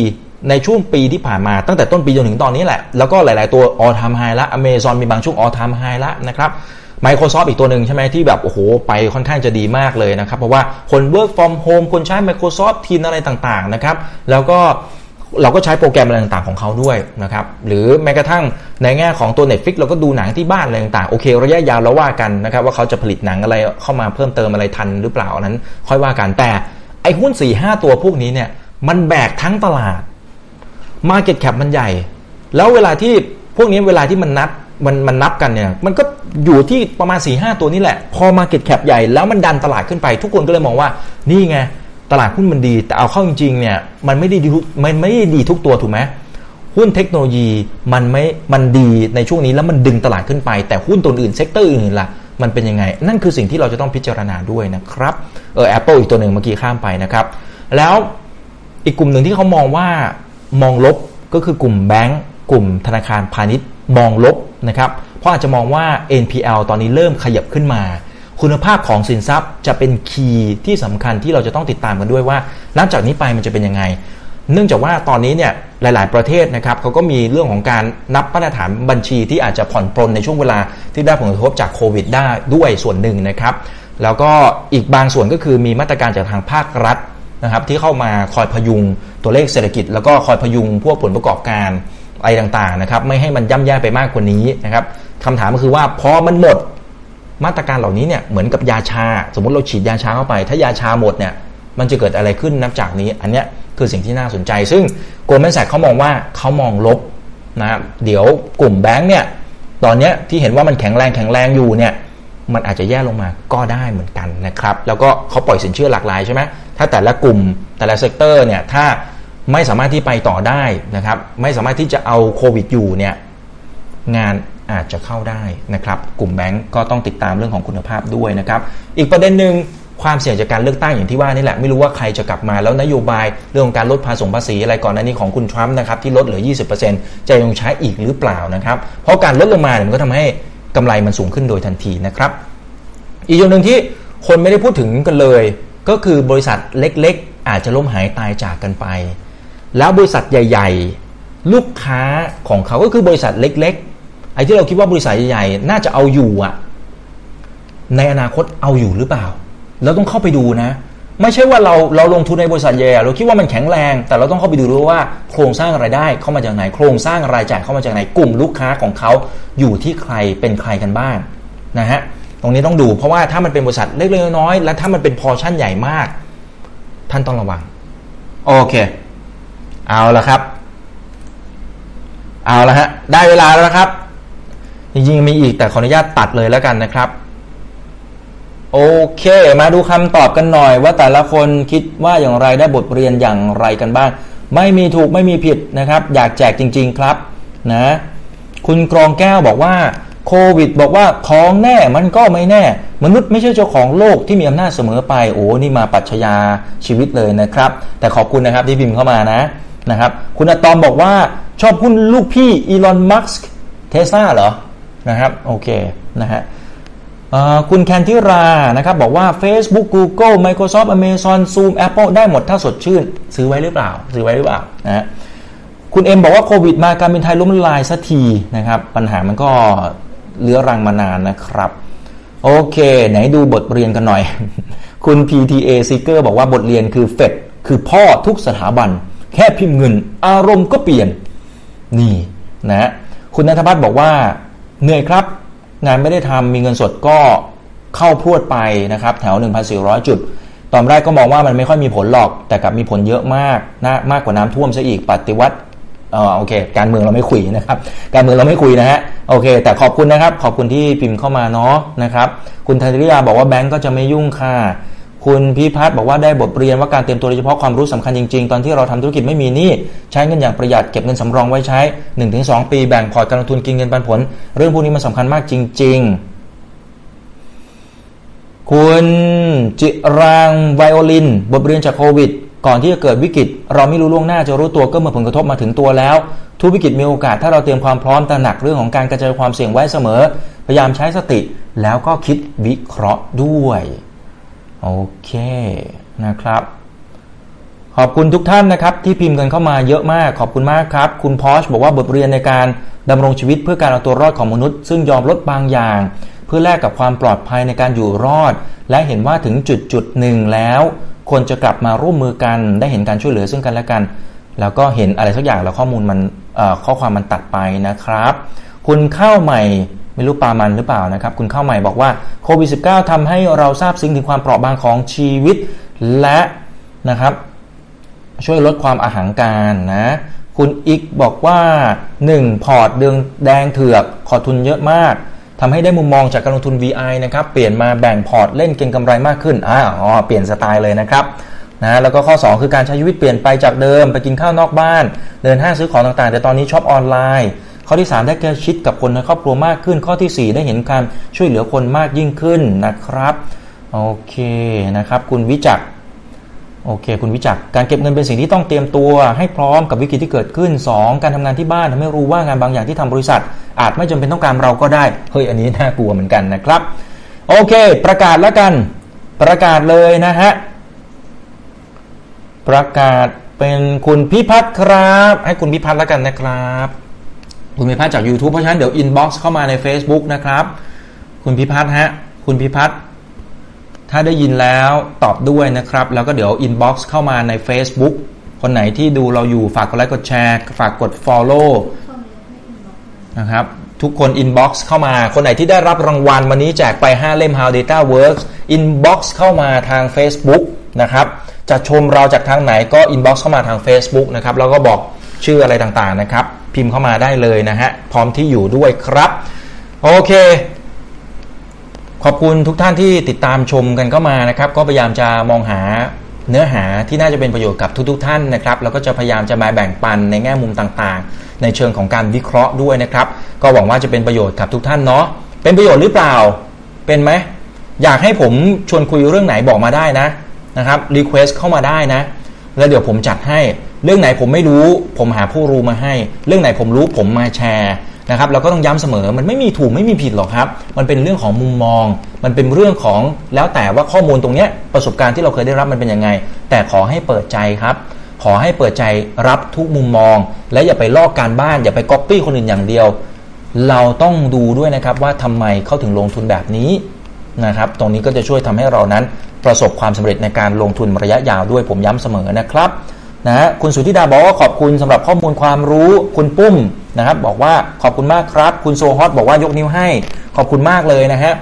ในช่วงปีที่ผ่านมาตั้งแต่ต้นปีจนถึงตอนนี้แหละ แล้วก็หลาย ๆ ตัว all time high ละ Amazon มีบางช่วง all time high ละนะครับ Microsoft อีกตัวหนึ่งใช่ไหมที่แบบ โอ้โห ไปค่อนข้างจะดีมากเลยนะครับ เพราะว่าคน work from home คนใช้ Microsoft t e a m อะไรต่าง ๆ นะครับ แล้วก็เราก็ใช้โปรแกรมอะไรต่าง ๆ ของเขาด้วยนะครับ หรือแม้กระทั่งในแง่ของตัว Netflix เราก็ดูหนังที่บ้านอะไรต่าง ๆ โอเค ระยะยาวเราว่ากันนะครับ ว่าเขาจะผลิตหนังอะไรเข้ามาเพิ่มเติมอะไรทันหรือเปล่านั้น ค่อยว่ากันแต่ ไอ้หุ้น4ี่ห้าตัวพวกนี้เนี่ย มันแบกทั้งตลาด Market Cap มันใหญ่ แล้วเวลาที่พวกนี้เวลาที่มันนับมันมันนับกันเนี่ย มันก็อยู่ที่ประมาณ4ี่ห้าตัวนี่แหละ พอ Market Cap ใหญ่แล้วมันดันตลาดขึ้นไป ทุกคนก็เลยมองว่านี่ไงตลาดหุ้นมันดี แต่เอาเข้าจริงๆเนี่ยมันไม่ได้ดีมันไม่ได้ดีทุกตัวถูกไหมหุ้นเทคโนโลยีมันไม่มันดีในช่วงนี้แล้วมันดึงตลาดขึ้นไป แต่หุ้นตัวอื่น sector อื่นล่ะ มันเป็นยังไง นั่นคือสิ่งที่เราจะต้องพิจารณาด้วยนะครับเออ Apple อีกตัวหนึ่งเมื่อกี้ข้ามไปนะครับ แล้วอีกกลุ่มหนึ่งที่เขามองว่ามองลบก็คือกลุ่มแบงก์กลุ่มธนาคารพาณิชย์มองลบนะครับเพราะอาจจะมองว่า NPL ตอนนี้เริ่มขยับขึ้นมา คุณภาพของสินทรัพย์จะเป็นคีย์ที่สำคัญที่เราจะต้องติดตามกันด้วยว่านับจากนี้ไปมันจะเป็นยังไง เนื่องจากว่าตอนนี้เนี่ยหลาย ๆ ประเทศนะครับเขาก็มีเรื่องของการนับมาตรฐานบัญชีที่อาจจะผ่อนปลนในช่วงเวลาที่ได้ผลกระทบจากโควิดได้ด้วยส่วนหนึ่งนะครับ แล้วก็อีกบางส่วนก็คือมีมาตรการจากทางภาครัฐนะครับที่เข้ามาคอยพยุงตัวเลขเศรษฐกิจ แล้วก็คอยพยุงพวกผลประกอบการอะไรต่างๆนะครับไม่ให้มันย่ำแย่ไปมากกว่านี้นะครับคำถามก็คือว่าพอมันหมดมาตรการเหล่านี้เนี่ยเหมือนกับยาชา สมมติเราฉีดยาชาเข้าไป ถ้ายาชาหมดเนี่ยมันจะเกิดอะไรขึ้นนับจากนี้ อันเนี้ย คือสิ่งที่น่าสนใจ ซึ่ง Goldman Sachs เขามองว่าเขามองลบนะครับเดี๋ยวกลุ่มแบงค์เนี่ยตอนนี้ที่เห็นว่ามันแข็งแรงแข็งแรงอยู่เนี่ยมันอาจจะแย่ลงมาก็ได้เหมือนกันนะครับ แล้วก็เขาปล่อยสินเชื่อหลากหลายใช่ไหมถ้าแต่ละกลุ่มแต่ละ sector เนี่ยถ้าไม่สามารถที่ไปต่อได้นะครับ ไม่สามารถที่จะเอาโควิดอยู่เนี่ยงานอาจจะเข้าได้นะครับ กลุ่มแบงก์ก็ต้องติดตามเรื่องของคุณภาพด้วยนะครับ อีกประเด็นหนึ่ง ความเสี่ยงจากการเลือกตั้งอย่างที่ว่านี่แหละไม่รู้ว่าใครจะกลับมาแล้วนโยบายเรื่องของการลดภาษีภาษีอะไรก่อนหน้านี้ของคุณทรัมป์นะครับที่ลดเหลือ 20%จะยังใช้อีกหรือเปล่านะครับ เพราะการลดลงมาเนี่ยมันก็ทำให้กำไรมันสูงขึ้นโดยทันทีนะครับ อีกอย่างหนึ่งที่คนไม่ได้พูดถึงกันเลย ก็คือบริษัทเล็กๆ อาจจะล้มหายตายจากกันไป แล้วบริษัทใหญ่ ๆ ลูกค้าของเขาก็คือบริษัทเล็ก ๆ ไอ้ที่เราคิดว่าบริษัทใหญ่ๆน่าจะเอาอยู่อะในอนาคตเอาอยู่หรือเปล่า เราต้องเข้าไปดูนะ ไม่ใช่ว่าเราเราลงทุนในบริษัทใหญ่เราคิดว่ามันแข็งแรง แต่เราต้องเข้าไปดูด้วยว่าโครงสร้างรายได้เข้ามาจากไหน โครงสร้างรายจ่ายเข้ามาจากไหนกลุ่มลูกค้าของเขาอยู่ที่ใครเป็นใครกันบ้างนะฮะตรงนี้ต้องดู เพราะว่าถ้ามันเป็นบริษัทเล็กๆน้อยๆและถ้ามันเป็นพอชั่นใหญ่มาก ท่านต้องระวังโอเค เอาละครับ เอาละฮะได้เวลาแล้วนะครับ จริงๆมีอีกแต่ขออนุญาตตัดเลยแล้วกันนะครับ โอเค มาดูคำตอบกันหน่อยว่าแต่ละคนคิดว่าอย่างไรได้บทเรียนอย่างไรกันบ้าง ไม่มีถูกไม่มีผิดนะครับ อยากแจกจริง ๆครับนะคุณกรองแก้วบอกว่าโควิด บอกว่าของแน่มันก็ไม่แน่ มนุษย์ไม่ใช่เจ้าของโลกที่มีอำนาจเสมอไป โอ้นี่มาปัจฉญาชีวิตเลยนะครับ แต่ขอบคุณนะครับที่พิมพ์เข้ามานะนะครับคุณอะตอมบอกว่าชอบหุ้นลูกพี่อีลอนมัสก์เทสลาเหรอนะครับโอเคนะฮะ คุณแคนทิรานะครับบอกว่า Facebook Google Microsoft Amazon Zoom Apple ได้หมดถ้าสดชื่น ซื้อไว้หรือเปล่า ซื้อไว้หรือเปล่านะฮะคุณเอ็มบอกว่าโควิดมาการบินไทยล้มละลายสักทีนะครับ ปัญหามันก็เลื้อรังมานานนะครับ โอเค ไหนดูบทเรียนกันหน่อย คุณ PTA Seeker บอกว่าบทเรียนคือเฟดคือพ่อทุกสถาบัน แค่พิมพ์เงิน อารมณ์ก็เปลี่ยน นี่นะ คุณนัทพัฒน์บอกว่าเหนื่อยครับ งานไม่ได้ทำมีเงินสดก็เข้าพรวดไปนะครับ แถว 1,400 จุด ตอนแรกก็มองว่ามันไม่ค่อยมีผลหรอก แต่กลับมีผลเยอะมากนะมากกว่าน้ำท่วมซะอีกปฏิวัติอ๋อโอเค การเมืองเราไม่คุยนะครับ การเมืองเราไม่คุยนะฮะโอเค แต่ขอบคุณนะครับ ขอบคุณที่พิมพ์เข้ามาเนาะนะครับ คุณธัญริยาบอกว่าแบงก์ก็จะไม่ยุ่งค่ะ คุณพิพัฒน์บอกว่าได้บทเรียนว่าการเตรียมตัวโดยเฉพาะความรู้สำคัญจริงๆ ตอนที่เราทำธุรกิจไม่มีหนี้ใช้เงินอย่างประหยัดเก็บเงินสำรองไว้ใช้ 1-2 ปีแบ่งพอร์ตการลงทุนกินเงินปันผล เรื่องพวกนี้มันสาคัญมากจริง ๆ คุณจิรางไวโอลิน บทเรียนจากโควิด ก่อนที่จะเกิดวิกฤต เราไม่รู้ล่วงหน้าจะรู้ตัวก็เมื่อผลกระทบมาถึงตัวแล้วทุกวิกฤตมีโอกาสถ้าเราเตรียมความพร้อมตระหนักเรื่องของการกระจายความเสี่ยงไว้เสมอ พยายามใช้สติแล้วก็คิดวิเคราะห์ด้วย โอเคนะครับขอบคุณทุกท่านนะครับที่พิมพ์กันเข้ามาเยอะมากขอบคุณมากครับ คุณพอชบอกว่าบทเรียนในการดำรงชีวิตเพื่อการเอาตัวรอดของมนุษย์ ซึ่งยอมลดบางอย่าง เพื่อแลกกับความปลอดภัยในการอยู่รอด และเห็นว่าถึงจุดจุดหนึ่งแล้วควรจะกลับมาร่วมมือกัน ได้เห็นการช่วยเหลือซึ่งกันและกัน แล้วก็เห็นอะไรสักอย่างแล้วข้อมูลมันข้อความมันตัดไปนะครับ คุณเข้าใหม่ ไม่รู้ปามันหรือเปล่านะครับ คุณเข้าใหม่บอกว่าโควิด -19 ทำให้เราทราบซึ้งถึงความเปราะบางของชีวิต และนะครับช่วยลดความอาหางการนะ คุณอีกบอกว่า 1 พอร์ตเดืองแดงเถือก ขอทุนเยอะมากทำให้ได้มุมมองจากการลงทุน VI นะครับ เปลี่ยนมาแบ่งพอร์ตเล่นเก็งกำไรมากขึ้นอ๋อเปลี่ยนสไตล์เลยนะครับนะแล้วก็ข้อ 2 คือการใช้ชีวิตเปลี่ยนไปจากเดิม ไปกินข้าวนอกบ้าน เดินห้างซื้อของต่างๆ แต่ตอนนี้ shop online ข้อที่ 3 ได้ใกล้ชิดกับคนในครอบครัวมากขึ้น ข้อทีสี่ 4 ได้เห็นการช่วยเหลือคนมากยิ่งขึ้นนะครับโอเคนะครับ คุณวิจักโอเค คุณวิจักการเก็บเงินเป็นสิ่งที่ต้องเตรียมตัวให้พร้อมกับวิกฤตที่เกิดขึ้น 2 การทำงานที่บ้านทำให้รู้ว่างานบางอย่างที่ทำบริษัท อาจไม่จำเป็นต้องการเราก็ได้เฮ้ยอันนี้น่ากลัวเหมือนกันนะครับ โอเค ประกาศแล้วกัน ประกาศเลยนะฮะประกาศเป็นคุณพิพัฒน์ครับ ให้คุณพิพัฒน์แล้วกันนะครับ คุณพิพัฒน์จาก YouTube เพราะฉะนั้นเดี๋ยว inbox เข้ามาใน Facebook นะครับ คุณพิพัฒน์ฮะ คุณพิพัฒน์ถ้าได้ยินแล้วตอบด้วยนะครับ แล้วก็เดี๋ยว inbox เข้ามาใน Facebook คนไหนที่ดูเราอยู่ฝากกดไลค์กดแชร์ ฝากกด Follow เข้ามาให้ inbox มานะครับ ทุกคน inbox เข้ามา คนไหนที่ได้รับรางวัลวันนี้แจกไป 5 เล่ม How Data Works inbox เข้ามาทาง Facebook นะครับ จะชมเราจากทางไหนก็ inbox เข้ามาทาง Facebook นะครับ แล้วก็บอก ชื่ออะไรต่างๆนะครับ พิมพ์เข้ามาได้เลยนะฮะพร้อมที่อยู่ด้วยครับ โอเคขอบคุณทุกท่านที่ติดตามชมกันเข้ามานะครับ ก็พยายามจะมองหาเนื้อหาที่น่าจะเป็นประโยชน์กับทุก ๆ ท่านนะครับ แล้วก็จะพยายามจะมาแบ่งปันในแง่มุมต่างๆ ในเชิงของการวิเคราะห์ด้วยนะครับ ก็หวังว่าจะเป็นประโยชน์กับทุกท่านเนาะเป็นประโยชน์หรือเปล่า เป็นไหมอยากให้ผมชวนคุยเรื่องไหนบอกมาได้นะนะครับ request เข้ามาได้นะ แล้วเดี๋ยวผมจัดให้ เรื่องไหนผมไม่รู้ ผมหาผู้รู้มาให้ เรื่องไหนผมรู้ผมมาแชร์นะครับเราก็ต้องย้ำเสมอมันไม่มีถูกไม่มีผิดหรอกครับ มันเป็นเรื่องของมุมมอง มันเป็นเรื่องของแล้วแต่ว่าข้อมูลตรงเนี้ยประสบการณ์ที่เราเคยได้รับมันเป็นยังไง แต่ขอให้เปิดใจครับ ขอให้เปิดใจรับทุกมุมมอง และอย่าไปลอกการบ้าน อย่าไปก๊อปปี้คนอื่นอย่างเดียว เราต้องดูด้วยนะครับว่าทำไมเขาถึงลงทุนแบบนี้นะครับ ตรงนี้ก็จะช่วยทำให้เรานั้นประสบความสำเร็จในการลงทุนระยะยาวด้วยผมย้ำเสมอนะครับ นะฮะคุณสุธิดาบอกว่าขอบคุณสำหรับข้อมูลความรู้คุณปุ้มนะครับ บอกว่าขอบคุณมากครับ คุณโซฮอตบอกว่ายกนิ้วให้ ขอบคุณมากเลยนะฮะ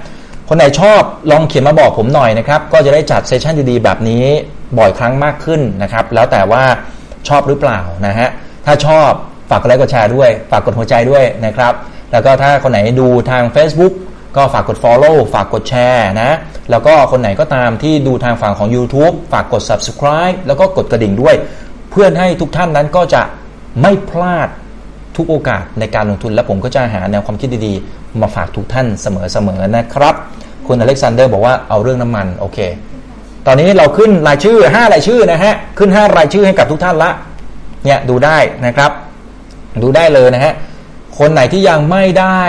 คนไหนชอบลองเขียนมาบอกผมหน่อยนะครับ ก็จะได้จัดเซสชันดีๆ แบบนี้บ่อยครั้งมากขึ้นนะครับ แล้วแต่ว่าชอบหรือเปล่านะฮะถ้าชอบฝากกดไลค์กดแชร์ด้วย ฝากกดหัวใจด้วยนะครับ แล้วก็ถ้าคนไหนดูทาง Facebook ก็ฝากกด Follow ฝากกดแชร์นะ แล้วก็คนไหนก็ตามที่ดูทางฝั่งของ YouTube ฝากกด Subscribe แล้วก็กดกระดิ่งด้วย เพื่อให้ทุกท่านนั้นก็จะไม่พลาดทุกโอกาสในการลงทุนและผมก็จะหาแนวความคิดดีๆ มาฝากทุกท่านเสมอๆนะครับ คุณอเล็กซานเดอร์บอกว่าเอาเรื่องน้ำมันโอเค ตอนนี้เราขึ้นรายชื่อ 5 รายชื่อนะฮะ ขึ้น 5 รายชื่อให้กับทุกท่านละเนี่ยดูได้นะครับ ดูได้เลยนะฮะ คนไหนที่ยังไม่ได้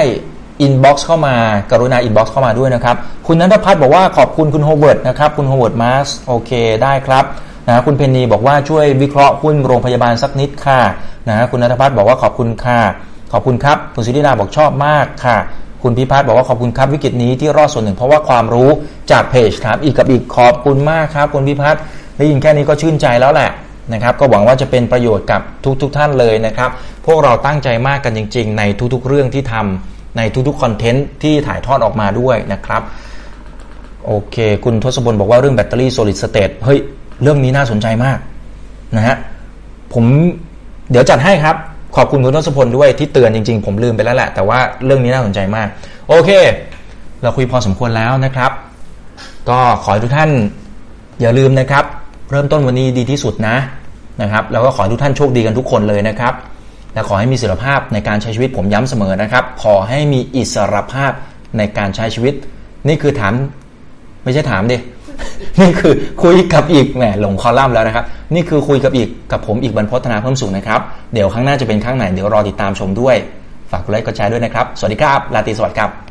inbox เข้ามา กรุณา inbox เข้ามาด้วยนะครับ คุณนันทพัฒน์บอกว่าขอบคุณคุณโฮเวิร์ดนะครับ คุณโฮเวิร์ดมาสโอเคได้ครับ นะคุณเพนนีบอกว่าช่วยวิเคราะห์หุ้นโรงพยาบาลสักนิดค่ะนะคุณนัทพัฒน์บอกว่าขอบคุณค่ะขอบคุณครับคุณสุธินาบอกชอบมากค่ะ คุณพิพัฒน์บอกว่าขอบคุณครับวิกฤตนี้ที่รอดส่วนหนึ่ง เพราะว่าความรู้จากเพจถามอีกกับอีกขอบคุณมากครับ คุณพิพัฒน์ได้ยินแค่นี้ก็ชื่นใจแล้วแหละนะครับก็หวังว่าจะเป็นประโยชน์กับทุกๆทท่านเลยนะครับ พวกเราตั้งใจมากกันจริง ๆ ในทุกๆเรื่องที่ทำในทุกๆคอนเทนต์ที่ถ่ายทอดออกมาด้วยนะครับโอเค คุณทศพลบอกว่าเรื่องแบตเตอรี่ solid state เฮ้ย เรื่องนี้น่าสนใจมากนะฮะผมเดี๋ยวจัดให้ครับ ขอบคุณคุณทศพลด้วยที่เตือนจริงๆ ผมลืมไปแล้วแหละ แต่ว่าเรื่องนี้น่าสนใจมาก โอเค เราคุยพอสมควรแล้วนะครับ ก็ขอให้ทุกท่านอย่าลืมนะครับ เริ่มต้นวันนี้ดีที่สุดนะนะครับแล้วก็ขอให้ทุกท่านโชคดีกันทุกคนเลยนะครับและขอให้มีอิสรภาพในการใช้ชีวิตผมย้ำเสมอนะครับ ขอให้มีอิสรภาพในการใช้ชีวิต นี่คือถามไม่ใช่ถามดิ นี่คือคุยกับอีกแหมหลงคอลัมน์แล้วนะครับ นี่คือคุยกับอีกกับผมอีกบรรพฒนาเพิ่มสูงนะครับ เดี๋ยวข้างหน้าจะเป็นข้างไหนเดี๋ยวรอติดตามชมด้วย ฝากกดไลค์กดแชร์ด้วยนะครับ สวัสดีครับลาตีสวัสดีครับ